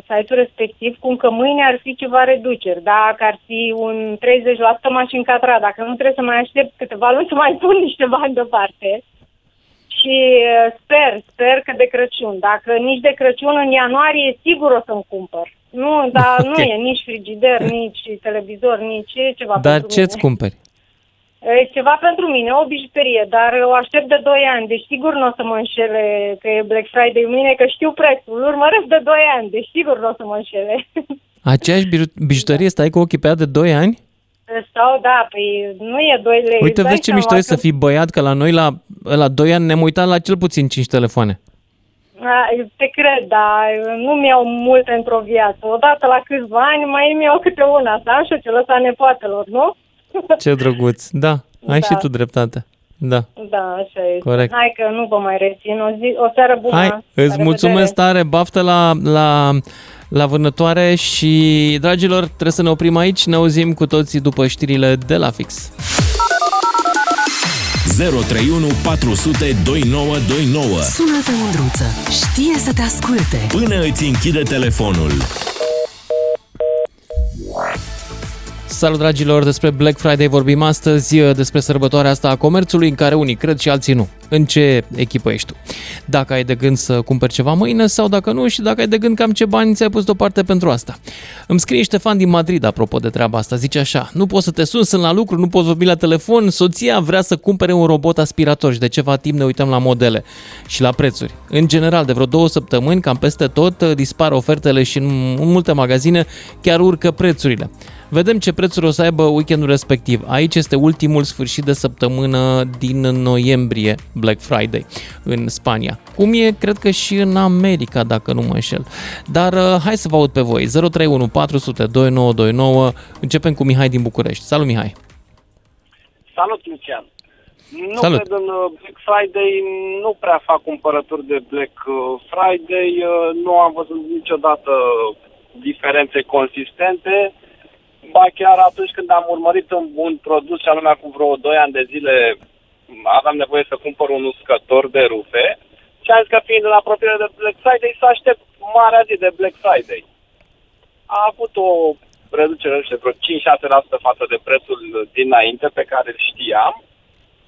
site-ul respectiv cum că mâine ar fi ceva reduceri. Dacă ar fi un 30% m-aș încadra. Dacă nu trebuie să mai aștept câteva luni să mai pun niște bani deoparte. Și uh, sper, sper că de Crăciun. Dacă nici de Crăciun în ianuarie, sigur o să-mi cumpăr. Nu, dar Ok. nu e nici frigider, nici televizor, nici e ceva Dar pentru ce-ți mine. cumperi? E ceva pentru mine, o bijuterie, dar o aștept de 2 ani, deci sigur nu o să mă înșele că e Black Friday mâine, că știu prețul, îl urmăresc de 2 ani, deci sigur nu o să mă înșele. Aceeași biju- bijuterie stai cu ochii pe ea de 2 ani? Sau da, păi nu e 2 lei. Uite, îți dai vezi ce seama mișto e să că- fii băiat, că la noi la, la 2 ani ne-am uitat la cel puțin 5 telefoane. A, Te cred, dar nu mi-au multe într-o viață. Odată la câțiva ani mai îmi iau câte una, să am și eu ce lăsa nepoatelor, nu? Ce drăguț. Da, ai Da. și tu dreptate. Da. Da, așa e. Corect. Hai că nu vă mai rețin. O, zi, o seară bună. Hai, La îți mulțumesc revedere. tare, baftă la, la, la vânătoare și, dragilor, trebuie să ne oprim aici. Ne auzim cu toții după știrile de la fix. 031 400 2929 Sună-te, Mândruță. Știe să te asculte. Până îți închide telefonul. Salut dragilor, despre Black Friday vorbim astăzi, despre sărbătoarea asta a comerțului în care unii cred și alții nu. În ce echipă ești tu? Dacă ai de gând să cumperi ceva mâine sau dacă nu și dacă ai de gând cam ce bani ți-ai pus deoparte pentru asta. Îmi scrie Ștefan din Madrid apropo de treaba asta, zice așa, nu poți să te suni, sunt la lucru, nu poți vorbi la telefon, soția vrea să cumpere un robot aspirator și de ceva timp ne uităm la modele și la prețuri. În general, de vreo două săptămâni, cam peste tot, dispar ofertele și în în multe magazine chiar urcă prețurile. Vedem ce prețuri o să aibă weekendul respectiv. Aici este ultimul sfârșit de săptămână din noiembrie, Black Friday, în Spania. Cum e, cred că și în America, dacă nu mă înșel. Dar uh, hai să vă aud pe voi. 031 400 2929. Începem cu Mihai din București. Salut, Mihai! Salut, Lucian. Nu Salut. cred în uh, Black Friday, nu prea fac cumpărături de Black uh, Friday, uh, nu am văzut niciodată diferențe consistente. Ba chiar atunci când am urmărit un, un produs, și anume acum vreo 2 ani de zile, aveam nevoie să cumpăr un uscător de rufe și am zis că fiind în apropiere de Black Friday, să aștept marea zi de Black Friday. A avut o reducere, nu știu, vreo 5-6% față de prețul dinainte pe care îl știam,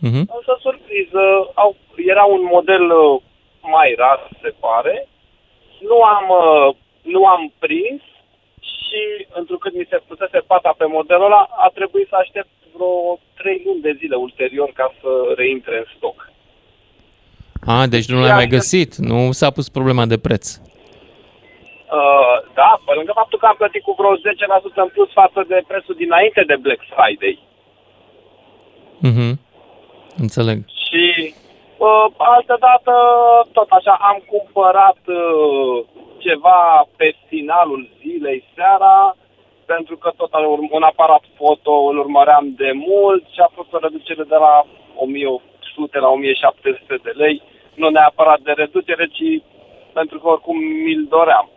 Mhm. Însă, surpriză, au, era un model uh, mai rar, se pare. Nu am, uh, nu am prins și, întrucât mi se pusese pata pe modelul ăla, a trebuit să aștept vreo 3 luni de zile ulterior ca să reintre în stoc. A, deci nu l-ai mai găsit, nu s-a pus problema de preț. Uh, da, pe lângă faptul că am plătit cu vreo 10% în plus față de prețul dinainte de Black Friday. Mhm. Înțeleg. Și uh, altă dată, tot așa, am cumpărat uh, ceva pe finalul zilei seara, pentru că tot un, un aparat foto îl urmăream de mult și a fost o reducere de la 1100 la 1700 de lei, nu neapărat de reducere, ci pentru că oricum mi-l doream.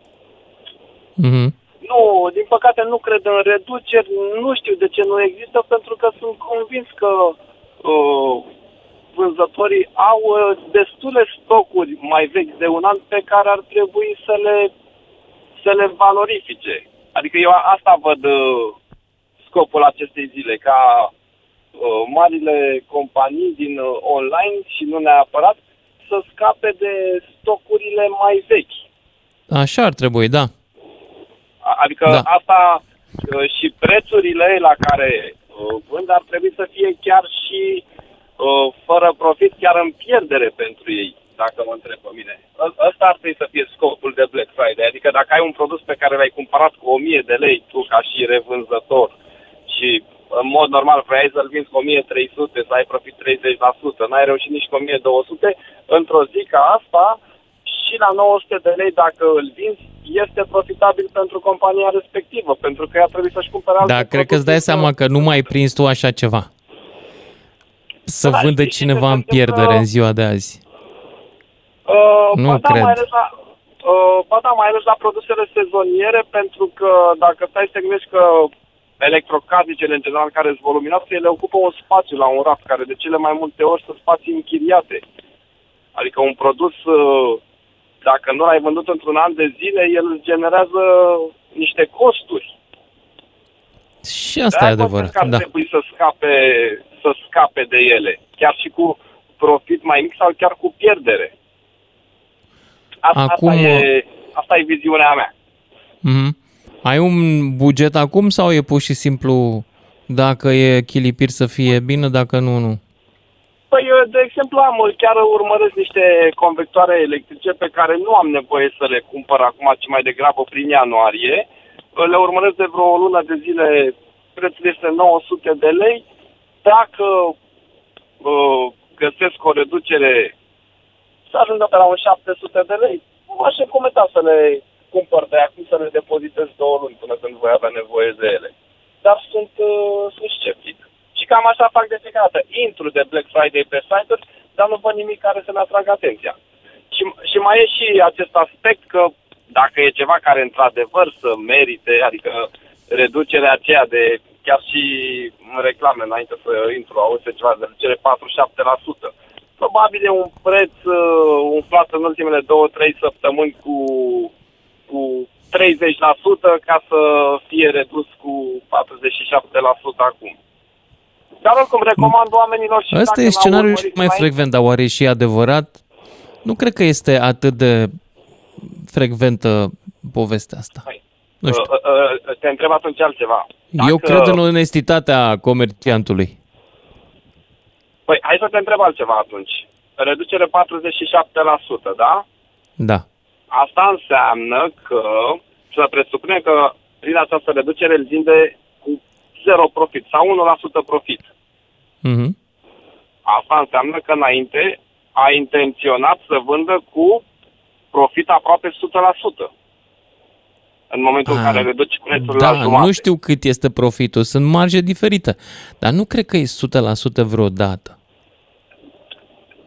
Mhm. Nu, din păcate nu cred în reduceri, nu știu de ce nu există, pentru că sunt convins că uh, vânzătorii au uh, destule stocuri mai vechi de un an pe care ar trebui să le, să le valorifice. Adică eu asta văd uh, scopul acestei zile, ca uh, marile companii din uh, online și nu neapărat să scape de stocurile mai vechi. Așa ar trebui, da. Adică Da. da. asta uh, și prețurile la care uh, vând ar trebui să fie chiar și uh, fără profit, chiar în pierdere pentru ei, dacă mă întreb pe mine. Ă- Ăsta ar trebui să fie scopul de Black Friday. Adică dacă ai un produs pe care l-ai cumpărat cu 1000 de lei tu ca și revânzător și în mod normal vrei să-l vinzi cu 1300, să ai profit 30%, n-ai reușit nici cu 1200, într-o zi ca asta și la 900 de lei, dacă îl vinzi, este profitabil pentru compania respectivă, pentru că ea trebuie să-și cumpere alte Da, cred că îți dai produse. seama că nu mai ai prins tu așa ceva. Să Da, vândă știi ce cineva se în întâmplă? pierdere în ziua de azi. Uh, Nu ba da, cred. Mai ales la, uh, ba da, mai ales la produsele sezoniere, pentru că dacă stai să gândești că electrocasnicele în general care sunt voluminoase, ele ocupă un spațiu la un raft, care de cele mai multe ori sunt spații închiriate. Adică un produs, uh, dacă nu l-ai vândut într-un an de zile, el îți generează niște costuri. Și asta e De-aia adevărat, consider că ar da. trebui să scape, să scape de ele, chiar și cu profit mai mic sau chiar cu pierdere. Asta, Acum- asta, e, asta e viziunea mea. Mhm. Ai un buget acum sau e pur și simplu dacă e chilipir să fie bine, dacă nu, nu? Păi, eu, de exemplu, am chiar urmăresc niște convectoare electrice pe care nu am nevoie să le cumpăr acum, ci mai degrabă prin ianuarie. Le urmăresc de vreo lună de zile, prețul este 900 de lei. Dacă uh, găsesc o reducere să ajungă pe la un 700 de lei, m-aș recomanda să le cumpăr de acum, să le depozitez două luni până când voi avea nevoie de ele. Dar sunt, uh, sunt sceptic. Și cam așa fac de fiecare dată. Intru de Black Friday pe site-uri, dar nu văd nimic care să-mi atragă atenția. Și, și mai e și acest aspect că dacă e ceva care într-adevăr să merite, adică reducerea aceea de chiar și în reclame, înainte să intru, auzi ceva de reducere 47%. Probabil e un preț uh, umflat în ultimele două, trei săptămâni cu, cu 30% ca să fie redus cu 47% acum. Dar oricum recomand oamenilor și Ăsta dacă e n-au scenariul urmărit cel mai înainte- frecvent, dar oare e și adevărat? Nu cred că este atât de frecventă povestea asta. Nu știu. Uh, uh, uh, te întreb atunci altceva. Eu cred în onestitatea comerciantului. Păi, hai să te întreb altceva atunci. Reducere 47%, da? Da. Asta înseamnă că, să presupunem că prin această reducere îl vinde cu 0 profit sau 1% profit. Mhm. Asta înseamnă că înainte a intenționat să vândă cu profit aproape 100%. În momentul în Ah, care reduci prețul la Da, jumătate. nu știu cât este profitul, sunt marge diferite, dar nu cred că e 100% vreodată.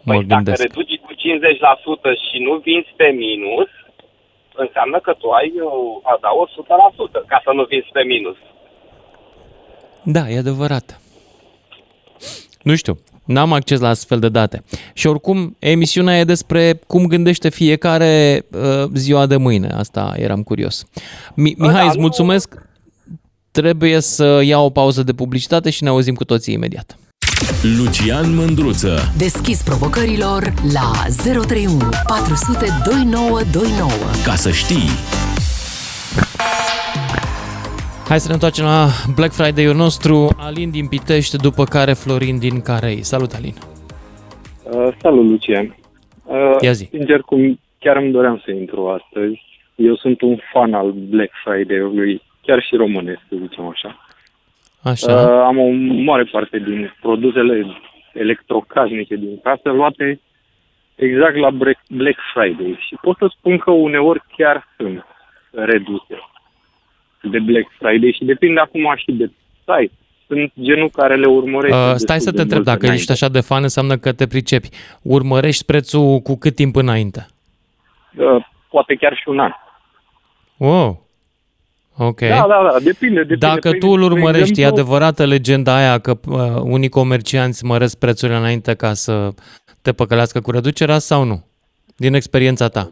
Mă Păi dacă gândesc. reduci cu 50% și nu vinzi pe minus, înseamnă că tu ai uh, a da 100% ca să nu vinzi pe minus. Da, e adevărat. Nu știu, n-am acces la astfel de date. Și oricum, emisiunea e despre cum gândește fiecare uh, ziua de mâine. Asta eram curios. Mi- Mihai, îți mulțumesc. Trebuie să iau o pauză de publicitate și ne auzim cu toții imediat. Lucian Mândruță. Deschis provocărilor la 031 400 2929. Ca să știi. Hai să ne întoarcem la Black Friday-ul nostru. Alin din Pitești, după care Florin din Carei. Salut, Alin! Uh, salut, Lucian. Uh, Ia zi. Sincer, cum chiar îmi doream să intru astăzi. Eu sunt un fan al Black Friday-ului, chiar și românesc, să zicem așa. Așa. Uh, am o mare parte din produsele electrocasnice din casă luate exact la Black Black Friday și pot să spun că uneori chiar sunt reduse de Black Friday și depinde acum și de site. Sunt genul care le urmăresc. Uh, destul stai să de te întreb, mult dacă înainte. ești așa de fan, înseamnă că te pricepi. Urmărești prețul cu cât timp înainte? Uh, poate chiar și un an. Wow! Ok. Da, da, da, depinde. depinde. Dacă Păi, tu îl spre urmărești, e exemplu, adevărată legenda aia că uh, unii comercianți măresc prețurile înainte ca să te păcălească cu reducerea sau nu? Din experiența ta.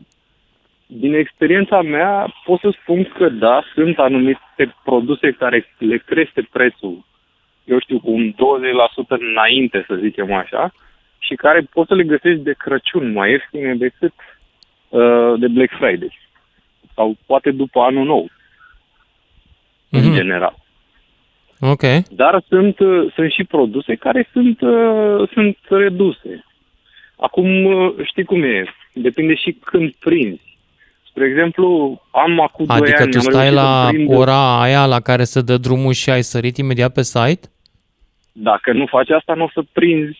Din experiența mea pot să spun că da, sunt anumite produse care le crește prețul, eu știu, cu un 20% înainte, să zicem așa, și care poți să le găsești de Crăciun mai ieftine decât uh, de Black Friday. Sau poate după anul nou, Mhm. în general. Ok. Dar sunt, uh, sunt și produse care sunt, uh, sunt reduse. Acum, uh, știi cum e, depinde și când prinzi. Spre exemplu, am acum 2 Adică ani... tu am stai reușit la să prind- ora aia la care se dă drumul și ai sărit imediat pe site? Dacă nu faci asta, nu o să prinzi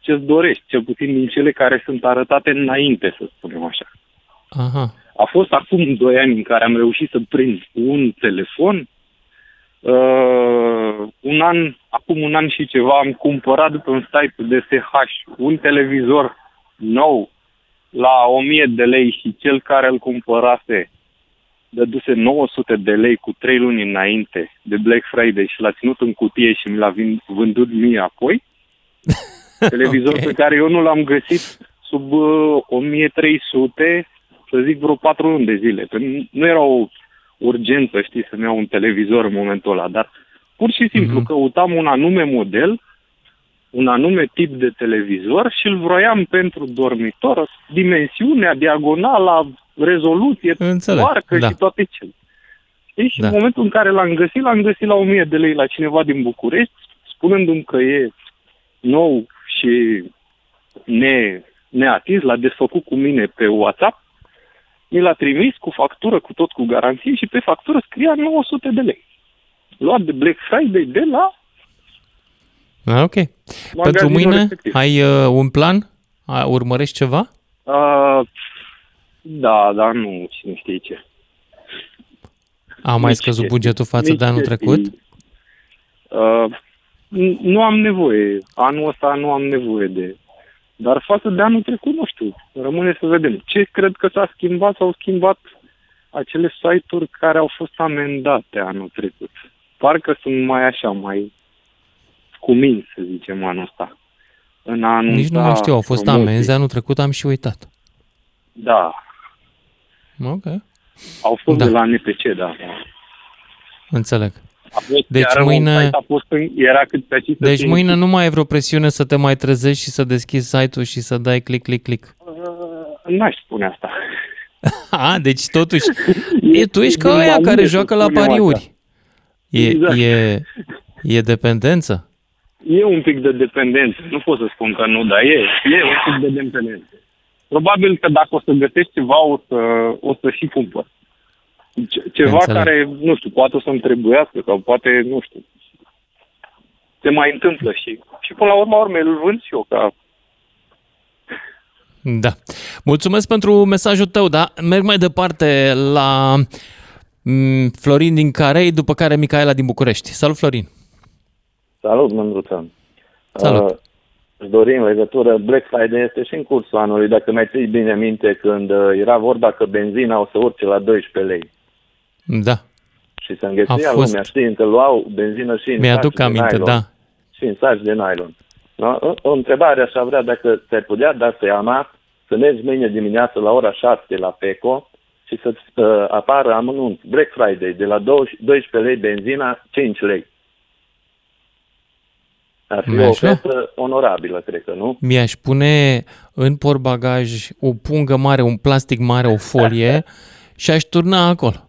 ce-ți dorești, cel puțin din cele care sunt arătate înainte, să spunem așa. Aha. A fost acum 2 ani în care am reușit să prind un telefon. Uh, un an, acum un an și ceva am cumpărat pe un site de SH un televizor nou la 1000 de lei și cel care îl cumpărase dăduse 900 de lei cu 3 luni înainte de Black Friday și l-a ținut în cutie și mi l-a vin- vândut mie apoi. Televizor Ok. pe care eu nu l-am găsit sub uh, 1300, să zic vreo 4 luni de zile. Că nu- nu era o urgență, știi, să-mi iau un televizor în momentul ăla, dar pur și simplu mm-hmm. căutam un anume model, un anume tip de televizor și îl vroiam pentru dormitor, dimensiunea, diagonala, rezoluție, Înțeleg, marcă da. și toate cele. Știi? Și Da. în momentul în care l-am găsit, l-am găsit la 1000 de lei la cineva din București, spunându-mi că e nou și ne, neatins, l-a desfăcut cu mine pe WhatsApp, mi l-a trimis cu factură, cu tot cu garanție și pe factură scria 900 de lei. Luat de Black Friday de la... Ah, Ok. Pentru Magazinul mâine respectiv. ai uh, un plan? A, urmărești ceva? Uh, da, dar nu cine știe ce. A mai Nici scăzut chestii. bugetul față Nici de anul chestii. trecut? Uh, n- nu am nevoie. Anul ăsta nu am nevoie de... Dar față de anul trecut, nu știu. Rămâne să vedem. Ce cred că s-a schimbat? S-au schimbat acele site-uri care au fost amendate anul trecut. Parcă sunt mai așa, mai cuminți, să zicem, anul ăsta. În anul Nici nu ăsta mai știu, au fost promoții. amenzi, anul trecut am și uitat. Da, Ok, au fost Da. de la NPC, da. înțeleg. A fost Deci chiar un mâine- site, a fost în, era cât pe aici să Deci fie mâine nu mai ai vreo presiune să te mai trezești și să deschizi site-ul și să dai click, click, click. N-aș spune asta. A, deci totuși, e, tu ești ca din aia manie care să joacă la spunem pariuri. E, Exact. e, e dependență? E un pic de dependență. Nu pot să spun că nu, dar e, e un pic de dependență. Probabil că dacă o să găsești ceva, o să, o să și cumpăr. Ce- Ceva Înțeleg. care, nu știu, poate o să-mi trebuiască sau poate, nu știu, se mai întâmplă și, și până la urmă, urme, îl vând și eu ca Da. Mulțumesc pentru mesajul tău, da? Merg mai departe la mm, Florin din Carei, după care Micaela din București. Salut, Florin! Salut, Mândruță. Salut. Uh, își dori în legătură, Black Friday este și în cursul anului, dacă mai ții bine minte, când uh, era vorba că benzina o să urce la 12 lei. Da, Și se înghețuia A fost- lumea, știi, că luau benzină și în mi-aduc saci de aminte, nylon. da. Și în saci de nylon. Da? O, o întrebare aș vrea dacă ți-ai putea da seama să mergi mâine dimineață la ora 7 la PECO și să-ți uh, apară amănunt Black Friday de la 20 12 lei benzina 5 lei. Ar fi o Mi-aș lua. ofertă onorabilă, cred că, nu? Mi-aș pune în portbagaj o pungă mare, un plastic mare, o folie și aș turna acolo.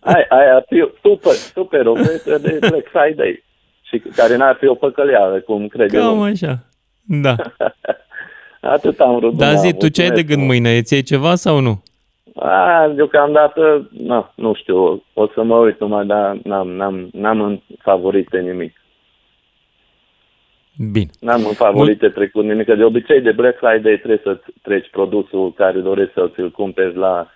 Ai, ai ar fi o super, super ofertă de Black Friday și care n-ar fi o păcăleală, cum cred eu. Cam așa. Da. Atât am vrut. Dar da, zi, tu ce ai de mulțumesc gând mult. mâine? Îți iei ceva sau nu? A, deocamdată, na, nu știu, o să mă uit numai, dar n-am, n-am, n-am în favorite nimic. Bine. N-am în favorite trecut nimic, că de obicei de Black Friday trebuie să treci produsul care dorești să ți-l cumperi la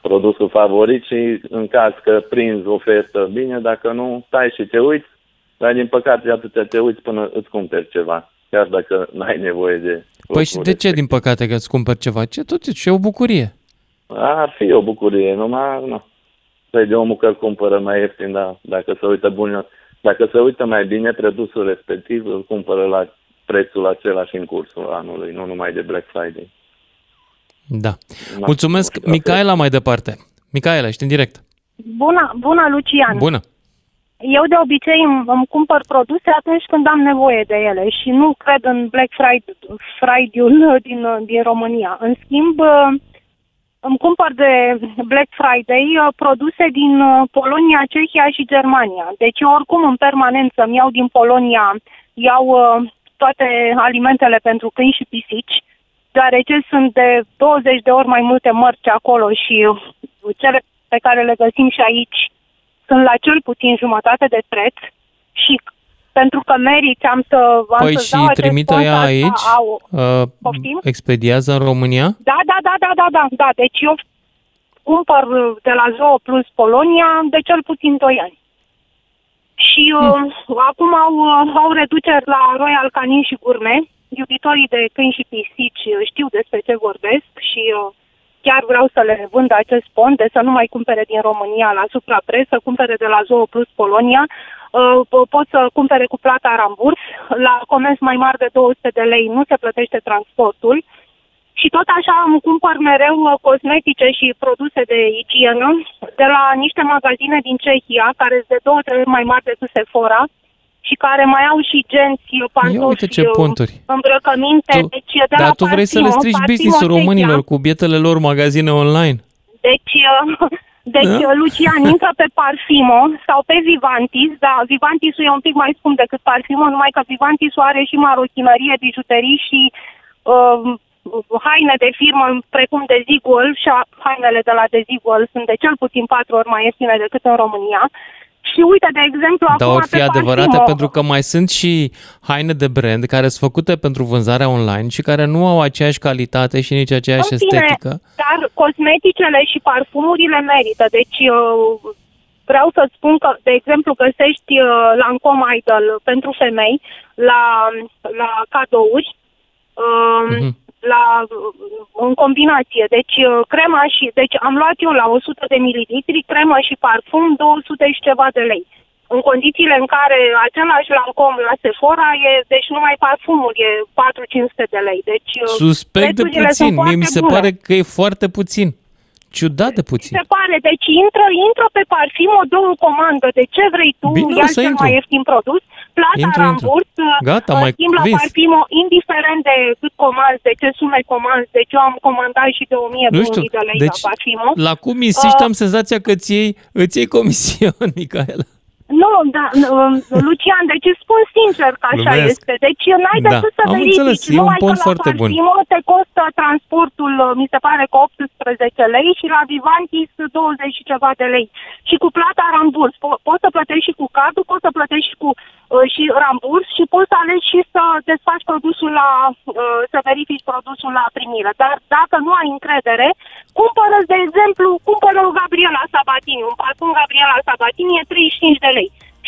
produsul favorit și în caz că prinzi ofertă bine, dacă nu, stai și te uiți, dar din păcate atâtea te uiți până îți cumperi ceva, chiar dacă n-ai nevoie de Păi și de ce, din păcate, că îți cumpări ceva? Ce tot și e o bucurie. Ar fi o bucurie, numai, nu. Vede omul că îl cumpără mai ieftin, dar dacă se uită bun, dacă se uită mai bine produsul respectiv, îl cumpără la prețul același în cursul anului, nu numai de Black Friday. Da. Mulțumesc, Micaela, mai departe. Micaela, ești în direct. Bună, bună, Lucian. Bună. Eu de obicei îmi, îmi cumpăr produse atunci când am nevoie de ele și nu cred în Black Friday, Friday-ul din, din România. În schimb, îmi cumpăr de Black Friday uh, produse din uh, Polonia, Cehia și Germania. Deci eu oricum în permanență îmi iau din Polonia, iau uh, toate alimentele pentru câini și pisici, deoarece sunt de 20 de ori mai multe mărci acolo și uh, cele pe care le găsim și aici sunt la cel puțin jumătate de preț și pentru că meriți, am să am Păi să dau și acest trimite fond, ea asta aici? Au, Uh, Poftim? expediază în România? Da, da, da, da, da, da, da. Deci eu cumpăr uh, de la Zoo Plus Polonia de cel puțin 2 ani. Și uh, acum au, uh, au reduceri la Royal Canin și Gourmet. Iubitorii de câini și pisici uh, știu despre ce vorbesc și uh, chiar vreau să le vând acest fond, de să nu mai cumpere din România la suprapreț, să cumpere de la Zoo Plus Polonia. Uh, po- pot să cumpere cu plata ramburs. La comenzi mai mari de 200 de lei nu se plătește transportul. Și tot așa îmi cumpăr mereu uh, cosmetice și produse de igienă de la niște magazine din Cehia, care sunt de două, trei ori mai mari decât Sephora și care mai au și genți, Ia pantofi, uite ce uh, ponturi. îmbrăcăminte. Tu- deci, de Dar la tu vrei să le Parfimo, strici Parfimo business-ul Cehia. românilor cu bietele lor magazine online? Deci, uh, deci Da? da? Lucian intră pe Parfimo sau pe Vivantis, da, Vivantisul e un pic mai scump decât Parfimo, numai că Vivantisul are și marochinărie, bijuterii și uh, haine de firmă precum Desigual și a- hainele de la Desigual sunt de cel puțin patru ori mai ieftine decât în România. Și uite, de exemplu, Dar acum ori fi pe adevărate Parfimo, pentru că mai sunt și haine de brand care sunt făcute pentru vânzarea online și care nu au aceeași calitate și nici aceeași În fine, estetică. Dar cosmeticele și parfumurile merită. Deci uh, vreau să spun că, de exemplu, găsești uh, Lancome Idol pentru femei la, la cadouri. Uh, la, în combinație. Deci uh, crema și, deci am luat eu la 100 de mililitri cremă și parfum 200 și ceva de lei. În condițiile în care același Lancome la Sephora e, deci numai parfumul e 4-500 de lei. Deci uh, Suspect de prețurile puțin. sunt Mie mi foarte se bune. pare că e foarte puțin. Ciudat de puțin. Se pare, deci intră, intră pe parfum, o dă o comandă de ce vrei tu, Bine, ia o să cel intru. mai ieftin produs, plata Intru, intru. ramburs, Gata, în mai schimb la convins. Parfimo, indiferent de cât comanzi, de ce sume comanzi, deci eu am comandat și de 1000 Nu știu, de lei deci la Parfimo. la cum insiști Uh, am senzația că îți iei, îți iei comision, Micaela. Nu, da, um, Lucian, deci îți spun sincer că așa Glumesc. este. Deci n-ai Da, decât să am verifici. înțeles, e un Numai pont că la foarte bun. Parfimo te costă transportul, uh, mi se pare că 18 lei și la Vivantis 20 și ceva de lei. Și cu plata ramburs. Po- poți să plătești și cu cardul, poți să plătești și cu uh, și ramburs și poți să alegi și să desfaci produsul la, uh, să verifici produsul la primire. Dar dacă nu ai încredere, cumpără, de exemplu, cumpără o Gabriela Sabatini, un parfum Gabriela Sabatini e 35 de lei.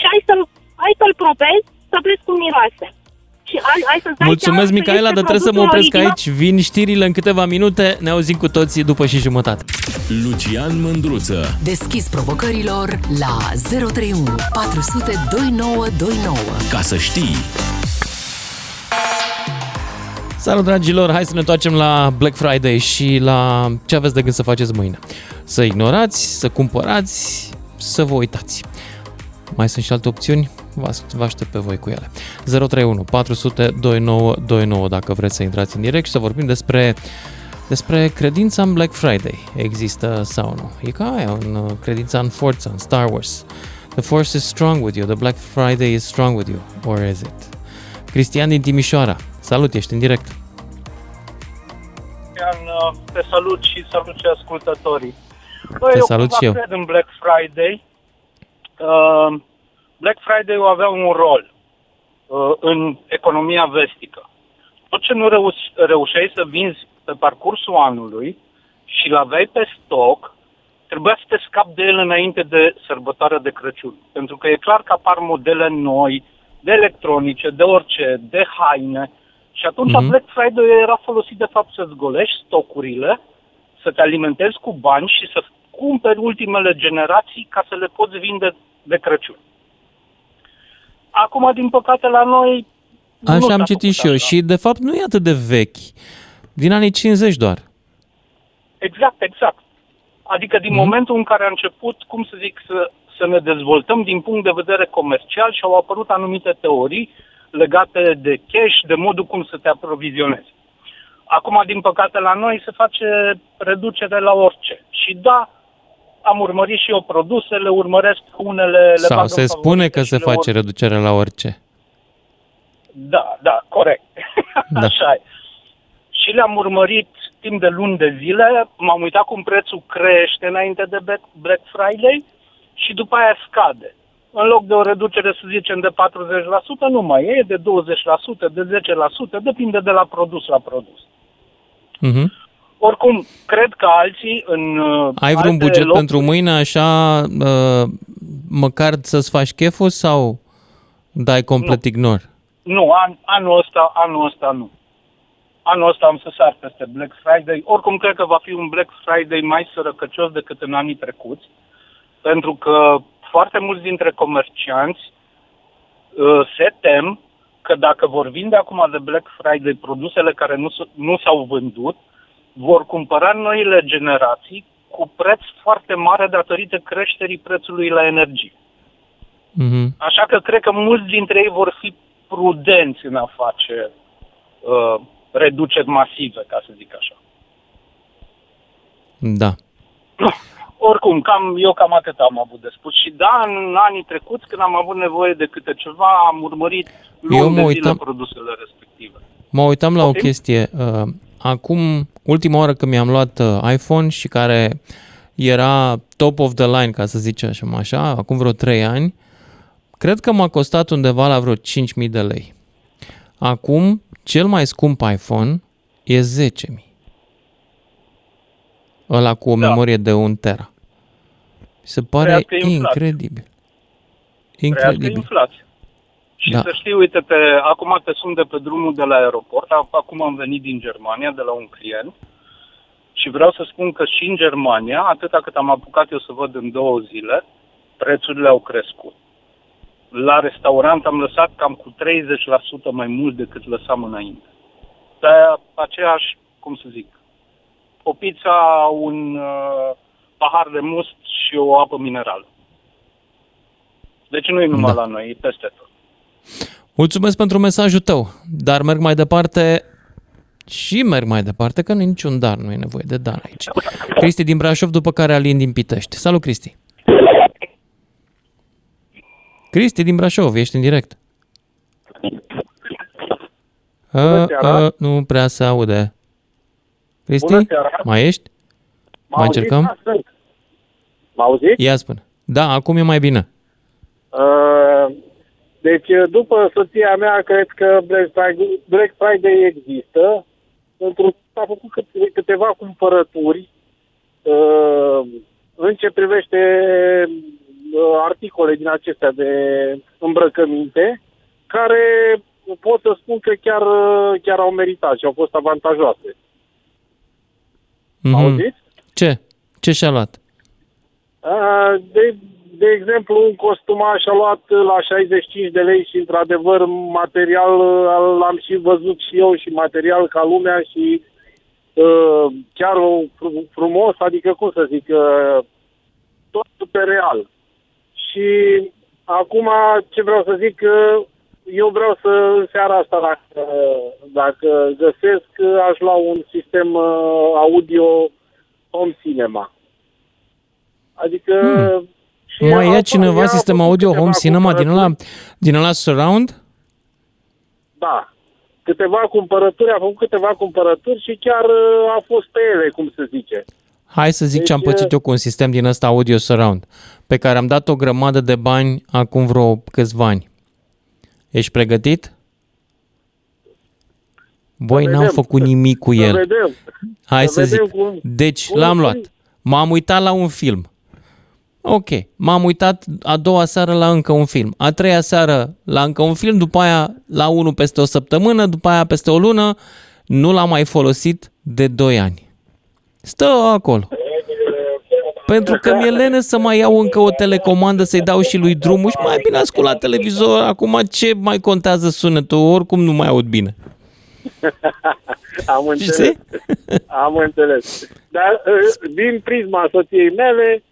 Și ai să-l, ai să-l probezi, să vezi cum miroase. Și ai, ai să-ți dai Mulțumesc, seama că Micaela, este dar trebuie să mă produsul opresc original. aici. Vin știrile în câteva minute. Ne auzim cu toții după și jumătate. Lucian Mândruță. Deschis provocărilor la 031 400 2929. Ca să știi. Salut, dragilor! Hai să ne întoarcem la Black Friday și la ce aveți de gând să faceți mâine. Să ignorați, să cumpărați, să vă uitați. Mai sunt și alte opțiuni? Vă as- vă aștept pe voi cu ele. 031 400 2929 dacă vreți să intrați în direct și să vorbim despre despre credința în Black Friday. Există sau nu? E ca aia, în uh, credința în forță, în Star Wars. The Force is strong with you, the Black Friday is strong with you. Or is it? Cristian din Timișoara. Salut, ești în direct. Ian, uh, te salut și salut și ascultătorii. Bă, Te eu salut cumva și eu. cred în Black Friday. Uh, Black Friday avea un rol uh, în economia vestică. Tot ce nu reuș- reușeai să vinzi pe parcursul anului și l aveai pe stoc, trebuia să te scapi de el înainte de sărbătoarea de Crăciun. Pentru că e clar că apar modele noi, de electronice, de orice, de haine. Și atunci Mhm. mm-hmm. Black Friday era folosit de fapt să-ți golești stocurile, să te alimentezi cu bani și să cumperi ultimele generații ca să le poți vinde de Crăciun. Acum, din păcate, la noi... nu Așa s-a am făcut citit și eu așa. și de fapt nu e atât de vechi. Din anii 50 doar. Exact, exact. Adică din Mhm. mm-hmm. momentul în care a început, cum să zic, să, să ne dezvoltăm din punct de vedere comercial și au apărut anumite teorii legate de cash, de modul cum să te aprovizionezi. Acum, din păcate, la noi se face reducere la orice. Și da, am urmărit și eu produsele, urmăresc unele... Le bag Sau în se favorite spune că și se le face reducere la orice. Da, da, corect. Da. Așa e. Și le-am urmărit timp de luni de zile, m-am uitat cum prețul crește înainte de Black- Black Friday și după aia scade. în loc de o reducere, să zicem, de 40%, nu mai e, e de 20%, de 10%, depinde de la produs la produs. Mhm. Oricum, cred că alții în uh, Ai vreun alte buget locuri, pentru mâine, așa, uh, măcar să-ți faci cheful sau dai complet ignor? Nu, an, anul ăsta, anul ăsta nu. Anul ăsta am să sar peste Black Friday. Oricum, cred că va fi un Black Friday mai sărăcăcios decât în anii trecuți, pentru că foarte mulți dintre comercianți uh, se tem că dacă vor vinde acum de Black Friday produsele care nu, s- nu s-au vândut, vor cumpăra noile generații cu preț foarte mare datorită creșterii prețului la energie. Mhm. Așa că cred că mulți dintre ei vor fi prudenți în a face uh, reduceri masive, ca să zic așa. Da. Oricum, cam, eu cam atât am avut de spus. Și da, în anii trecuți, când am avut nevoie de câte ceva, am urmărit Eu luni mă de zile uitam- produsele respective. Mă uitam la o Poftim? chestie. Uh, acum, ultima oară când mi-am luat uh, iPhone și care era top of the line, ca să zicem așa, așa, acum vreo 3 ani, cred că m-a costat undeva la vreo 5.000 de lei. Acum, cel mai scump iPhone e 10.000. Ăla cu o Da. memorie de 1 tera. Se pare Trăiască inflația. incredibil. Trăiască Incredibil. inflație. Și Da. să știi, uite-te, acum te sun de pe drumul de la aeroport, ac- acum am venit din Germania, de la un client, și vreau să spun că și în Germania, atâta cât am apucat eu să văd în două zile, prețurile au crescut. La restaurant am lăsat cam cu 30% mai mult decât lăsam înainte. De aceeași, cum să zic, o pizza, un uh, pahar de must și o apă minerală. Deci nu e numai Da. la noi, e peste tot. Mulțumesc pentru mesajul tău, dar merg mai departe și merg mai departe, că nu e niciun dar, nu e nevoie de dar aici. Cristi din Brașov, după care Alin din Pitești. Salut, Cristi! Cristi din Brașov, ești în direct. A, seara. a, nu prea se aude. Cristi, Bună seara. mai ești? Mai încercăm? Da, sunt. Mă auziți? Ia spune. Da, acum e mai bine. Uh, deci, după soția mea, cred că Black Friday, Black Friday există. Pentru că a făcut câte- câteva cumpărături uh, în ce privește uh, articole din acestea de îmbrăcăminte, care pot să spun că chiar, uh, chiar au meritat și au fost avantajoase. Mhm. Auziți? Ce? Ce și-a luat? Uh, De, de exemplu, un costumaș a luat la 65 de lei și, într-adevăr, material uh, l-am și văzut și eu și material ca lumea și uh, chiar fr- frumos, adică, cum să zic, uh, tot super real. Și acum, ce vreau să zic, uh, eu vreau să, în seara asta, dacă, dacă găsesc, aș lua un sistem uh, audio home cinema. Adică... Hmm. Și Mai asta ia cineva ea a sistem făcut audio câteva home cinema din ăla, cumpărături. din ăla surround? Da. Câteva cumpărături, a făcut câteva cumpărături și chiar uh, a fost pe ele, cum se zice. Hai să zic Deci, ce am pățit eu cu un sistem din ăsta audio surround, pe care am dat o grămadă de bani acum vreo câțiva ani. Ești pregătit? Băi, Să n-am vedem. făcut nimic cu Să el. vedem. Hai Să să zic. vedem cum- Deci, cum l-am să- luat. M-am uitat la un film. Ok, m-am uitat a doua seară la încă un film, a treia seară la încă un film, după aia la unul peste o săptămână, după aia peste o lună, nu l-am mai folosit de 2 ani. Stă acolo. Pentru că mi-e lene să mai iau încă o telecomandă, să-i dau și lui drumul și mai bine ascult la televizor. Acum ce mai contează sunetul? Oricum nu mai aud bine. Am înțeles. Știi? Am înțeles. Dar uh, din prisma soției mele, uh,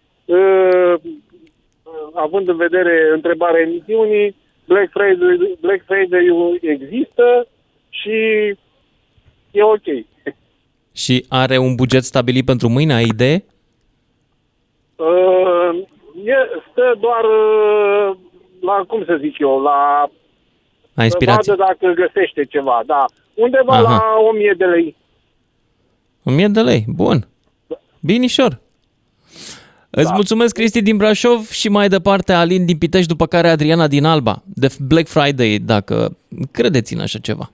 având în vedere întrebarea emisiunii, Black Friday, Black Friday există și e ok. Și are un buget stabilit pentru mâine, ai idee? Uh, e, stă doar uh, la, cum să zic eu, la La inspirație. să vadă dacă găsește ceva, da. Undeva Aha. la 1000 de lei. 1000 de lei, bun. Binișor. Îți Da. mulțumesc, Cristi din Brașov și mai departe Alin din Pitești, după care Adriana din Alba, de Black Friday, dacă credeți în așa ceva.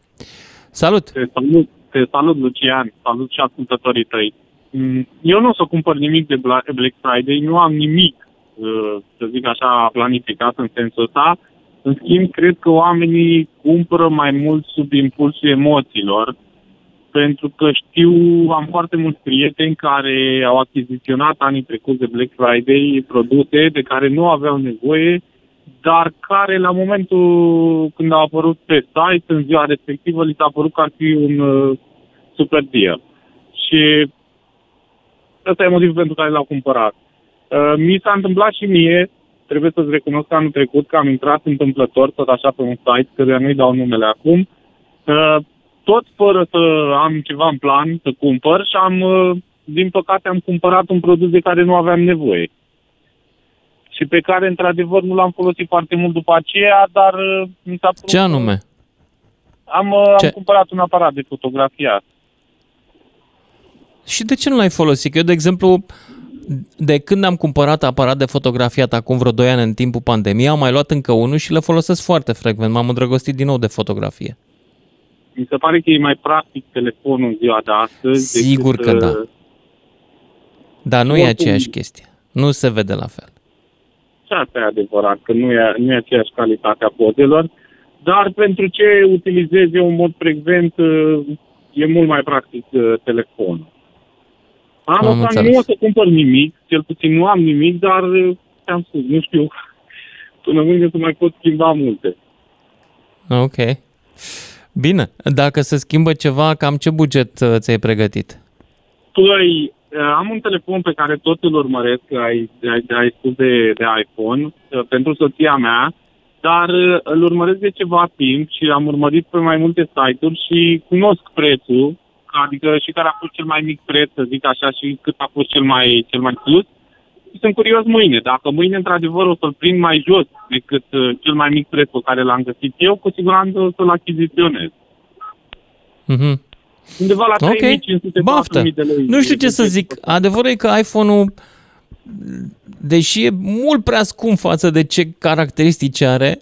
Salut! Te salut, te salut Lucian, salut și ascultătorii tăi. Mm, Eu nu o să cumpăr nimic de Bla- Black Friday, nu am nimic, uh, să zic așa, planificat în sensul ăsta. În schimb, cred că oamenii cumpără mai mult sub impulsul emoțiilor, pentru că știu, am foarte mulți prieteni care au achiziționat anii trecuți de Black Friday produse de care nu aveau nevoie, dar care la momentul când au apărut pe site, în ziua respectivă, li s-a părut că ar fi un uh, super deal. Și ăsta e motivul pentru care l-au cumpărat. Uh, mi s-a întâmplat și mie, trebuie să-ți recunosc că anul trecut că am intrat întâmplător, tot așa pe un site, căruia nu-i dau numele acum, uh, tot fără să am ceva în plan să cumpăr și am, uh, din păcate, am cumpărat un produs de care nu aveam nevoie și pe care, într-adevăr, nu l-am folosit foarte mult după aceea, dar uh, mi s-a părut... Ce anume? Am, uh, Ce? am cumpărat un aparat de fotografiat. Și de ce nu l-ai folosit? Că Eu, de exemplu, de când am cumpărat aparat de fotografiat acum vreo 2 ani în timpul pandemiei, am mai luat încă unul și le folosesc foarte frecvent. M-am îndrăgostit din nou de fotografie. Mi se pare că e mai practic telefonul în ziua de astăzi. Sigur decât, că uh, da. Dar nu e oricum- aceeași chestie. Nu se vede la fel. Și asta e adevărat, că nu e, nu e aceeași calitate a pozelor, dar pentru ce utilizez eu în mod frecvent, uh, e mult mai practic uh, telefonul. Anul Am ăsta înțeles. nu o să cumpăr nimic, cel puțin nu am nimic, dar uh, ți-am spus, nu știu, până mâine să mai pot schimba multe. Ok. Bine. Dacă se schimbă ceva, cam ce buget uh, ți-ai pregătit? Păi, uh, am un telefon pe care tot îl urmăresc, ai, ai, ai spus de, de iPhone, uh, pentru soția mea, dar uh, îl urmăresc de ceva timp și am urmărit pe mai multe site-uri și cunosc prețul, adică și care a fost cel mai mic preț, să zic așa, și cât a fost cel mai, cel mai sus. Și sunt curios mâine. Dacă mâine, într-adevăr, o să-l prind mai jos decât uh, cel mai mic preț pe care l-am găsit eu, cu siguranță o să-l achiziționez. Mhm. Undeva la Ok. 3500 Baftă. 4000 de lei. Nu știu ce să zic. Adevărul e că iPhone-ul, deși e mult prea scump față de ce caracteristici are,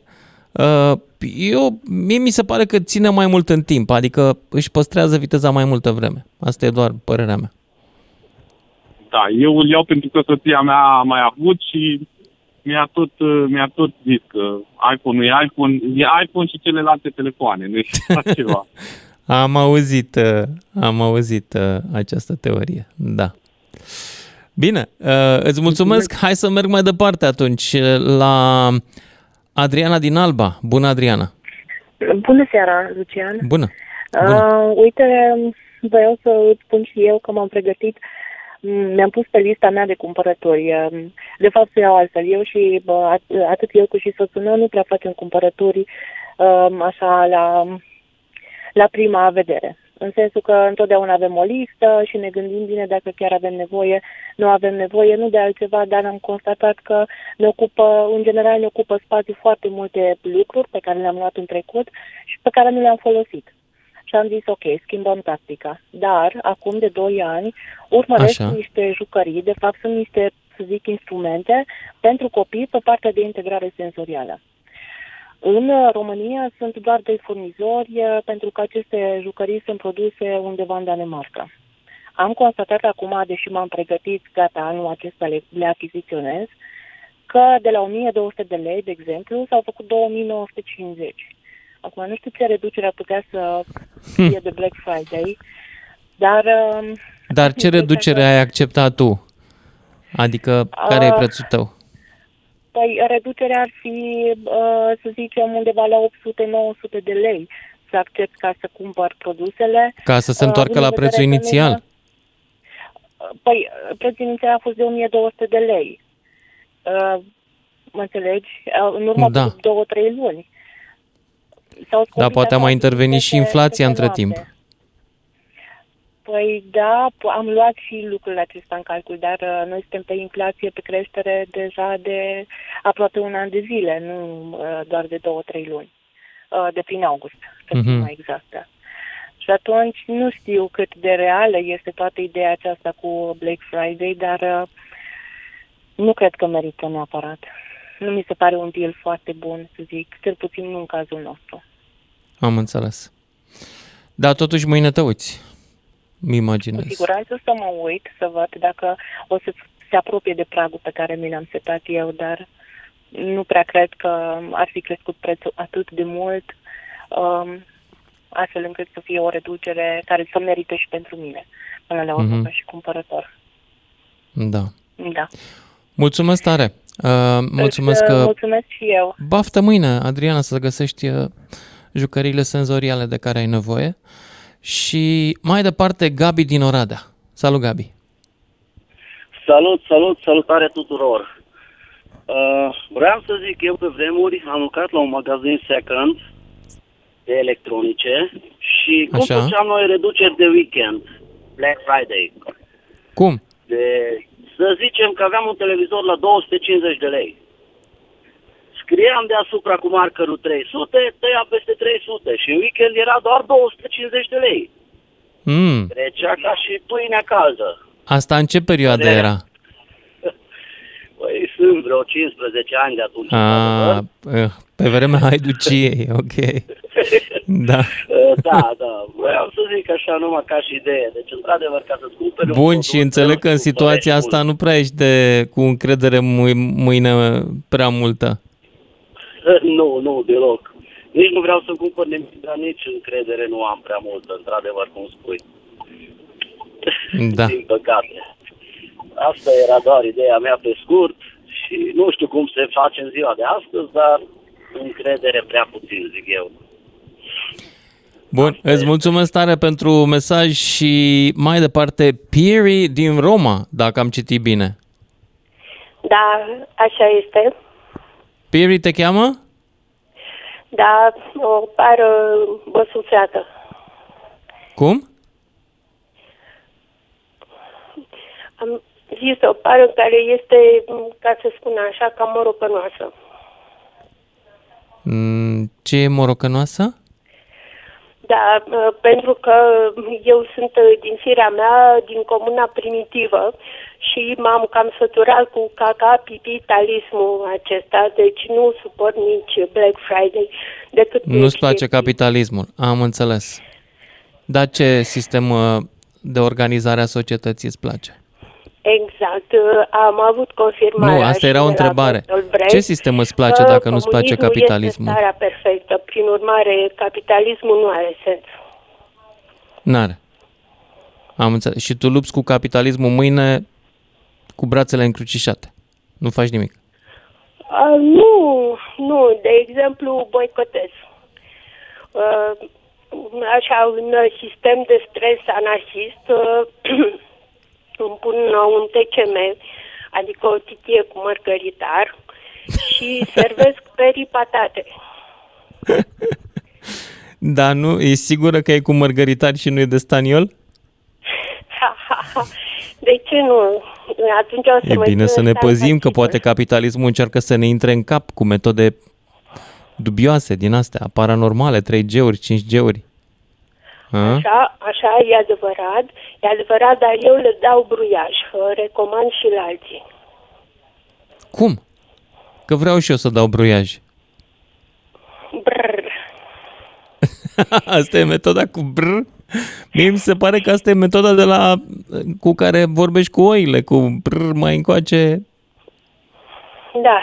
uh, eu, mie mi se pare că ține mai mult în timp, adică își păstrează viteza mai multă vreme. Asta e doar părerea mea. Da, eu îl iau pentru că soția mea a mai avut și mi-a tot, uh, mi-a tot zis că iPhone-ul e iPhone, e iPhone și celelalte telefoane, nu e ceva. Am auzit, uh, am auzit uh, această teorie, da. Bine, uh, îți mulțumesc. Hai să merg mai departe atunci la Adriana din Alba. Bună, Adriana. Bună seara, Lucian. Bună. Uh, uite, vreau să îți spun și eu că m-am pregătit, m, mi-am pus pe lista mea de cumpărători. Um, De fapt, să iau altfel. Eu și bă, at- atât eu cât și soțul meu nu prea facem cumpărături um, așa la, la prima vedere. În sensul că întotdeauna avem o listă și ne gândim bine dacă chiar avem nevoie. Nu avem nevoie, nu de altceva, dar am constatat că ne ocupă, în general ne ocupă spațiu foarte multe lucruri pe care le-am luat în trecut și pe care nu le-am folosit. Și am zis, ok, schimbăm tactica. Dar, acum de 2 ani, urmăresc Așa. niște jucării, de fapt sunt niște, să zic, instrumente pentru copii pe partea de integrare senzorială. În uh, România sunt doar doi furnizori uh, pentru că aceste jucării sunt produse undeva în Danemarca. Am constatat acum, deși m-am pregătit, gata, anul acesta le, le achiziționez, că de la 1200 de lei, de exemplu, s-au făcut 2950. Acum nu știu ce reducere ar putea să fie de Black Friday, dar... uh, Dar ce reducere ai acceptat tu? Adică, care e Ah. prețul tău? Păi reducerea ar fi, uh, să zicem, undeva la 800-900 de lei să accept ca să cumpăr produsele. Ca să se Uh, întoarcă având la în prețul vedere că nu- inițial? Păi, prețul inițial a fost de 1200 de lei. Uh, mă înțelegi? Uh, În urmă Da. cu două, trei luni. S-au Da, scumpit poate a mai așa intervenit și peste- inflația peste între noapte. timp. Păi da, p- am luat și lucrul acesta în calcul, dar uh, noi suntem pe inflație, pe creștere deja de aproape un an de zile, nu uh, doar de două, trei luni, uh, de prin august, să fim Mhm. mai exactă. Și atunci nu știu cât de reală este toată ideea aceasta cu Black Friday, dar uh, Nu cred că merită neapărat. Nu mi se pare un deal foarte bun, să zic, cel puțin nu în cazul nostru. Am înțeles. Dar totuși mâine te uiți. Mi Cu imaginez. siguranță să mă uit, să văd dacă o să se apropie de pragul pe care mi l-am setat eu, dar nu prea cred că ar fi crescut prețul atât de mult, um, astfel încât să fie o reducere care să merite și pentru mine, până la urmă, Mhm. ca și cumpărător. Da. Da. Mulțumesc tare. Uh, mulțumesc Îți, uh, că... Mulțumesc și eu. Baftă mâine, Adriana, să găsești uh, jucăriile senzoriale de care ai nevoie. Și mai departe, Gabi din Oradea. Salut, Gabi. Salut, salut, salutare tuturor! Uh, vreau să zic, eu pe vremuri am lucrat la un magazin second de electronice și cum Așa. făceam noi reduceri de weekend, Black Friday. Cum? De, să zicem că aveam un televizor la 250 de lei. Scriam deasupra cu markerul 300, tăia peste 300 și în weekend era doar 250 de lei. Mm. Trecea ca și pâinea caldă. Asta în ce perioadă De- era? Păi sunt vreo 15 ani de atunci. A, eh, pe vremea haiduciei, ok. Da. Uh, Da, da. Vreau să zic așa numai ca și idee. Deci, într-adevăr, ca să-ți cumperi un Bun, produs, și înțeleg că în situația asta nu prea ești de, cu încredere mâi- mâine prea multă. Nu, nu, deloc. Nici nu vreau să cumpăr nimic, dar nici încredere nu am prea multă, într-adevăr, cum spui. Da. Din păcate. Asta era doar ideea mea pe scurt și nu știu cum se face în ziua de astăzi, dar încredere prea puțin, zic eu. Bun, îți mulțumesc tare pentru mesaj și mai departe, Piri din Roma, dacă am citit bine. Da, așa este. Piri te cheamă? Da, o pară băsuțeată. Cum? Am zis o pară care este, ca să spun așa, cam morocănoasă. Mm, Ce e morocănoasă? Da, uh, pentru că eu sunt uh, din firea mea, din comuna primitivă și m-am cam săturat cu capitalismul acesta, deci nu suport nici Black Friday decât Nu-ți place capitalismul, am înțeles. Dar ce sistem uh, de organizare a societății îți place? Exact, uh, am avut confirmarea Nu, asta și era o de la întrebare. Bertolt Brecht Ce sistem îți place că dacă nu-ți place comunismul capitalismul? Este starea perfectă, prin urmare, capitalismul nu are sens. N-are. Am înțeles. Și tu lupți cu capitalismul mâine cu brațele încrucișate. Nu faci nimic. Uh, nu, nu, de exemplu, boicotez. Uh, așa, un uh, sistem de stres anarhist, uh, îmi pun uh, un TCM, adică o titie cu mărgăritar și servesc perii patate. Dar nu, e sigură că e cu mărgăritar și nu e de staniol? de ce nu? Atunci o să E mă bine să ne țină păzim că poate capitalismul încearcă să ne intre în cap cu metode dubioase din astea, paranormale, 3G-uri, 5G-uri. A? Așa, așa, e adevărat, e adevărat, dar eu le dau bruiaj, uh, recomand și la alții. Cum? Că vreau și eu să dau bruiaj. Brr. asta e metoda cu brr. Mie mi se pare că asta e metoda de la cu care vorbești cu oile, cu brr mai încoace. Da.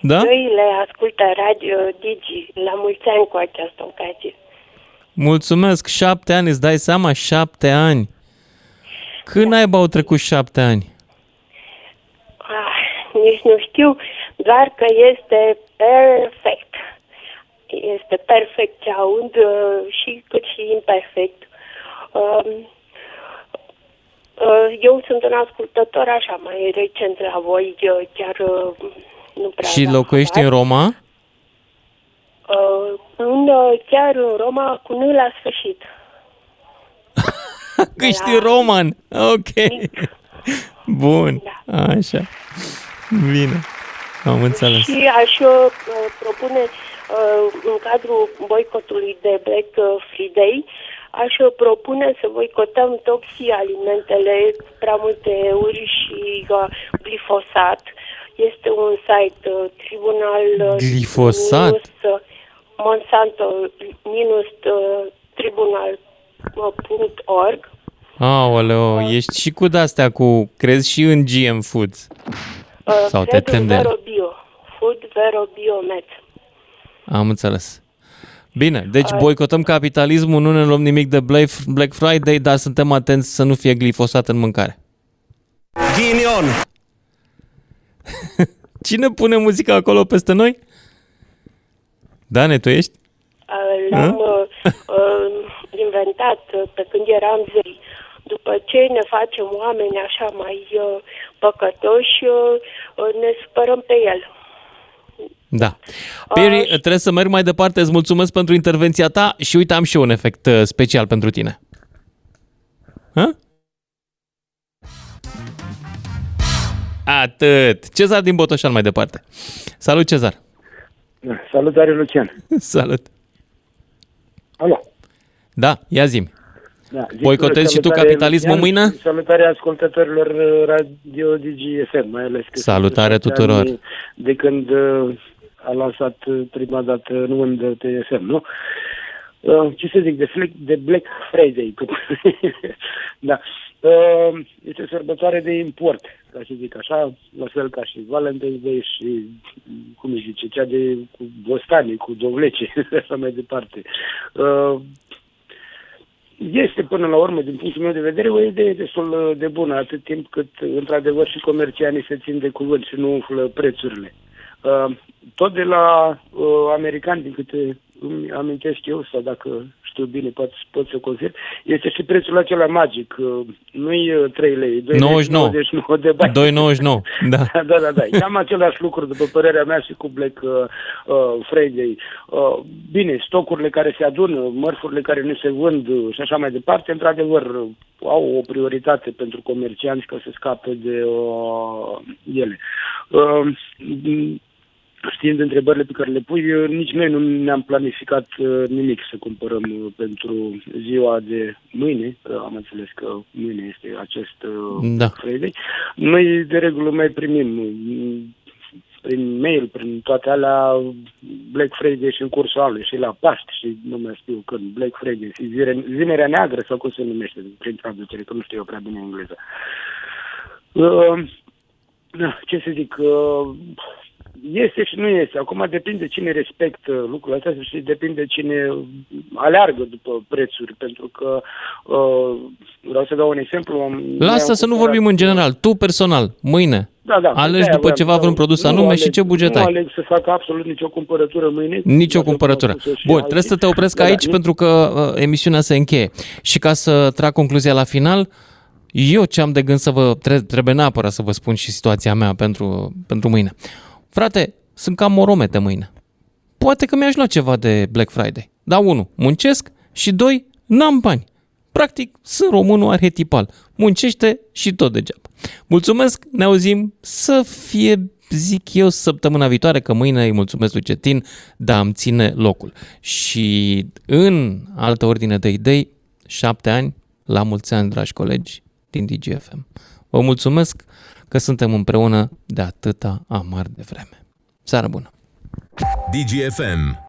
Da? Noile ascultă Radio Digi la mulți ani cu această ocazie. Mulțumesc, șapte ani, îți dai seama? Șapte ani. Când naiba au trecut șapte ani? Ah, nici nu știu, doar că este perfect. Este perfect ce aud uh, și cât și imperfect. Um, uh, eu sunt un ascultător așa mai recent la voi, uh, chiar uh, nu prea Și aveam locuiești în habar. Roma? Uh, în, uh, chiar în Roma cu nu la sfârșit. Că ești roman. Ok. Bun. Așa. Bine. Am înțeles. Și aș uh, propune uh, în cadrul boicotului de Black uh, Friday aș propune să boicotăm topsii alimentele, prea multe euri și uh, glifosat. Este un site uh, tribunal uh, Glifosat? minus, uh, Monsanto minus uh, tribunal uh, punct org. Aoleo, ești și cu de-astea cu, crezi și în GM Foods? Uh, Sau te cred tem în de ele? Vero Bio, Food Vero Biomed. Am înțeles. Bine, deci boicotăm capitalismul, nu ne luăm nimic de Black Black Friday, dar suntem atenți să nu fie glifosat în mâncare. Ghinion! Cine pune muzica acolo peste noi? Dane, tu ești? Uh, L-am uh, uh, inventat uh, pe când eram zei. După ce ne facem oameni așa mai uh, păcătoși, uh, uh, ne supărăm pe el. Da. Piri, trebuie să merg mai departe. Îți mulțumesc pentru intervenția ta și uite, am și eu un efect uh, special pentru tine. Hă? Atât. Cezar din Botoșan mai departe. Salut, Cezar. Salutare, Lucian. Salut. Alo. Da, ia zi Da, zic, Boicotezi și tu salutare, capitalismul Lucian, mâine? Salutare ascultătorilor uh, Radio DGFM, mai ales că Salutare sunt șapte tuturor. ani De când uh, a lansat uh, prima dată nu în TSM, nu? Uh, ce să zic, de, Fle- de Black Friday. da. Uh, este o sărbătoare de import, ca să zic așa, la fel ca și Valentine's Day și, cum își zice, cea de cu bostanii, cu dovlece, așa mai departe. Uh, este până la urmă, din punctul meu de vedere, o idee destul de bună, atât timp cât, într-adevăr, și comercianii se țin de cuvânt și nu umflă prețurile. Uh, tot de la uh, americani, din câte îmi amintesc eu, sau dacă știu bine, pot, pot să confirm, este și prețul acela magic. Uh, nu-i uh, 3 lei, 2 99. 99 de bani. 2,99. Da. da, da, da. Cam același lucru, după părerea mea, și cu Black uh, uh, Friday. Uh, bine, stocurile care se adună, mărfurile care nu se vând uh, și așa mai departe, într-adevăr, uh, au o prioritate pentru comercianți ca să scape de uh, ele. Uh, Știind întrebările pe care le pui, uh, nici noi nu ne-am planificat uh, nimic să cumpărăm uh, pentru ziua de mâine. Uh, Am înțeles că mâine este acest uh, Da. Friday. Noi, de regulă, mai primim uh, prin mail, prin toate alea, Black Friday și în cursul anului, și la Paști, și nu mai știu când, Black Friday, și zire, Zinerea Neagră, sau cum se numește, prin traducere, că nu știu eu prea bine engleză. Uh, da, ce să zic, uh, este și nu este. Acum depinde cine respectă lucrul ăsta și depinde cine aleargă după prețuri, pentru că uh, vreau să dau un exemplu. am- Lasă mi-am să nu cumpărat- vorbim în general. Tu personal, mâine, Da, da, alegi de-aia după voiam ceva să- vreun produs nu anume aleg- și ce buget Nu ai. aleg să fac absolut nicio cumpărătură mâine. Nici o Așa cum cumpărătură. au spus-o și Bun, alții. trebuie să te opresc Da, da, aici nu- pentru că uh, emisiunea se încheie. Și ca să trag concluzia la final, eu ce am de gând să vă, tre- trebuie neapărat să vă spun și situația mea pentru, pentru mâine. Frate, sunt cam moromete mâine. Poate că mi-aș lua ceva de Black Friday. Dar unu, muncesc și doi, n-am bani. Practic, sunt românul arhetipal. Muncește și tot degeaba. Mulțumesc, ne auzim să fie, zic eu, săptămâna viitoare, că mâine îi mulțumesc lui Cetin, dar îmi ține locul. Și în altă ordine de idei, șapte ani, la mulți ani, dragi colegi din DGFM. Vă mulțumesc că suntem împreună de atâta amar de vreme. Seară bună! DGFM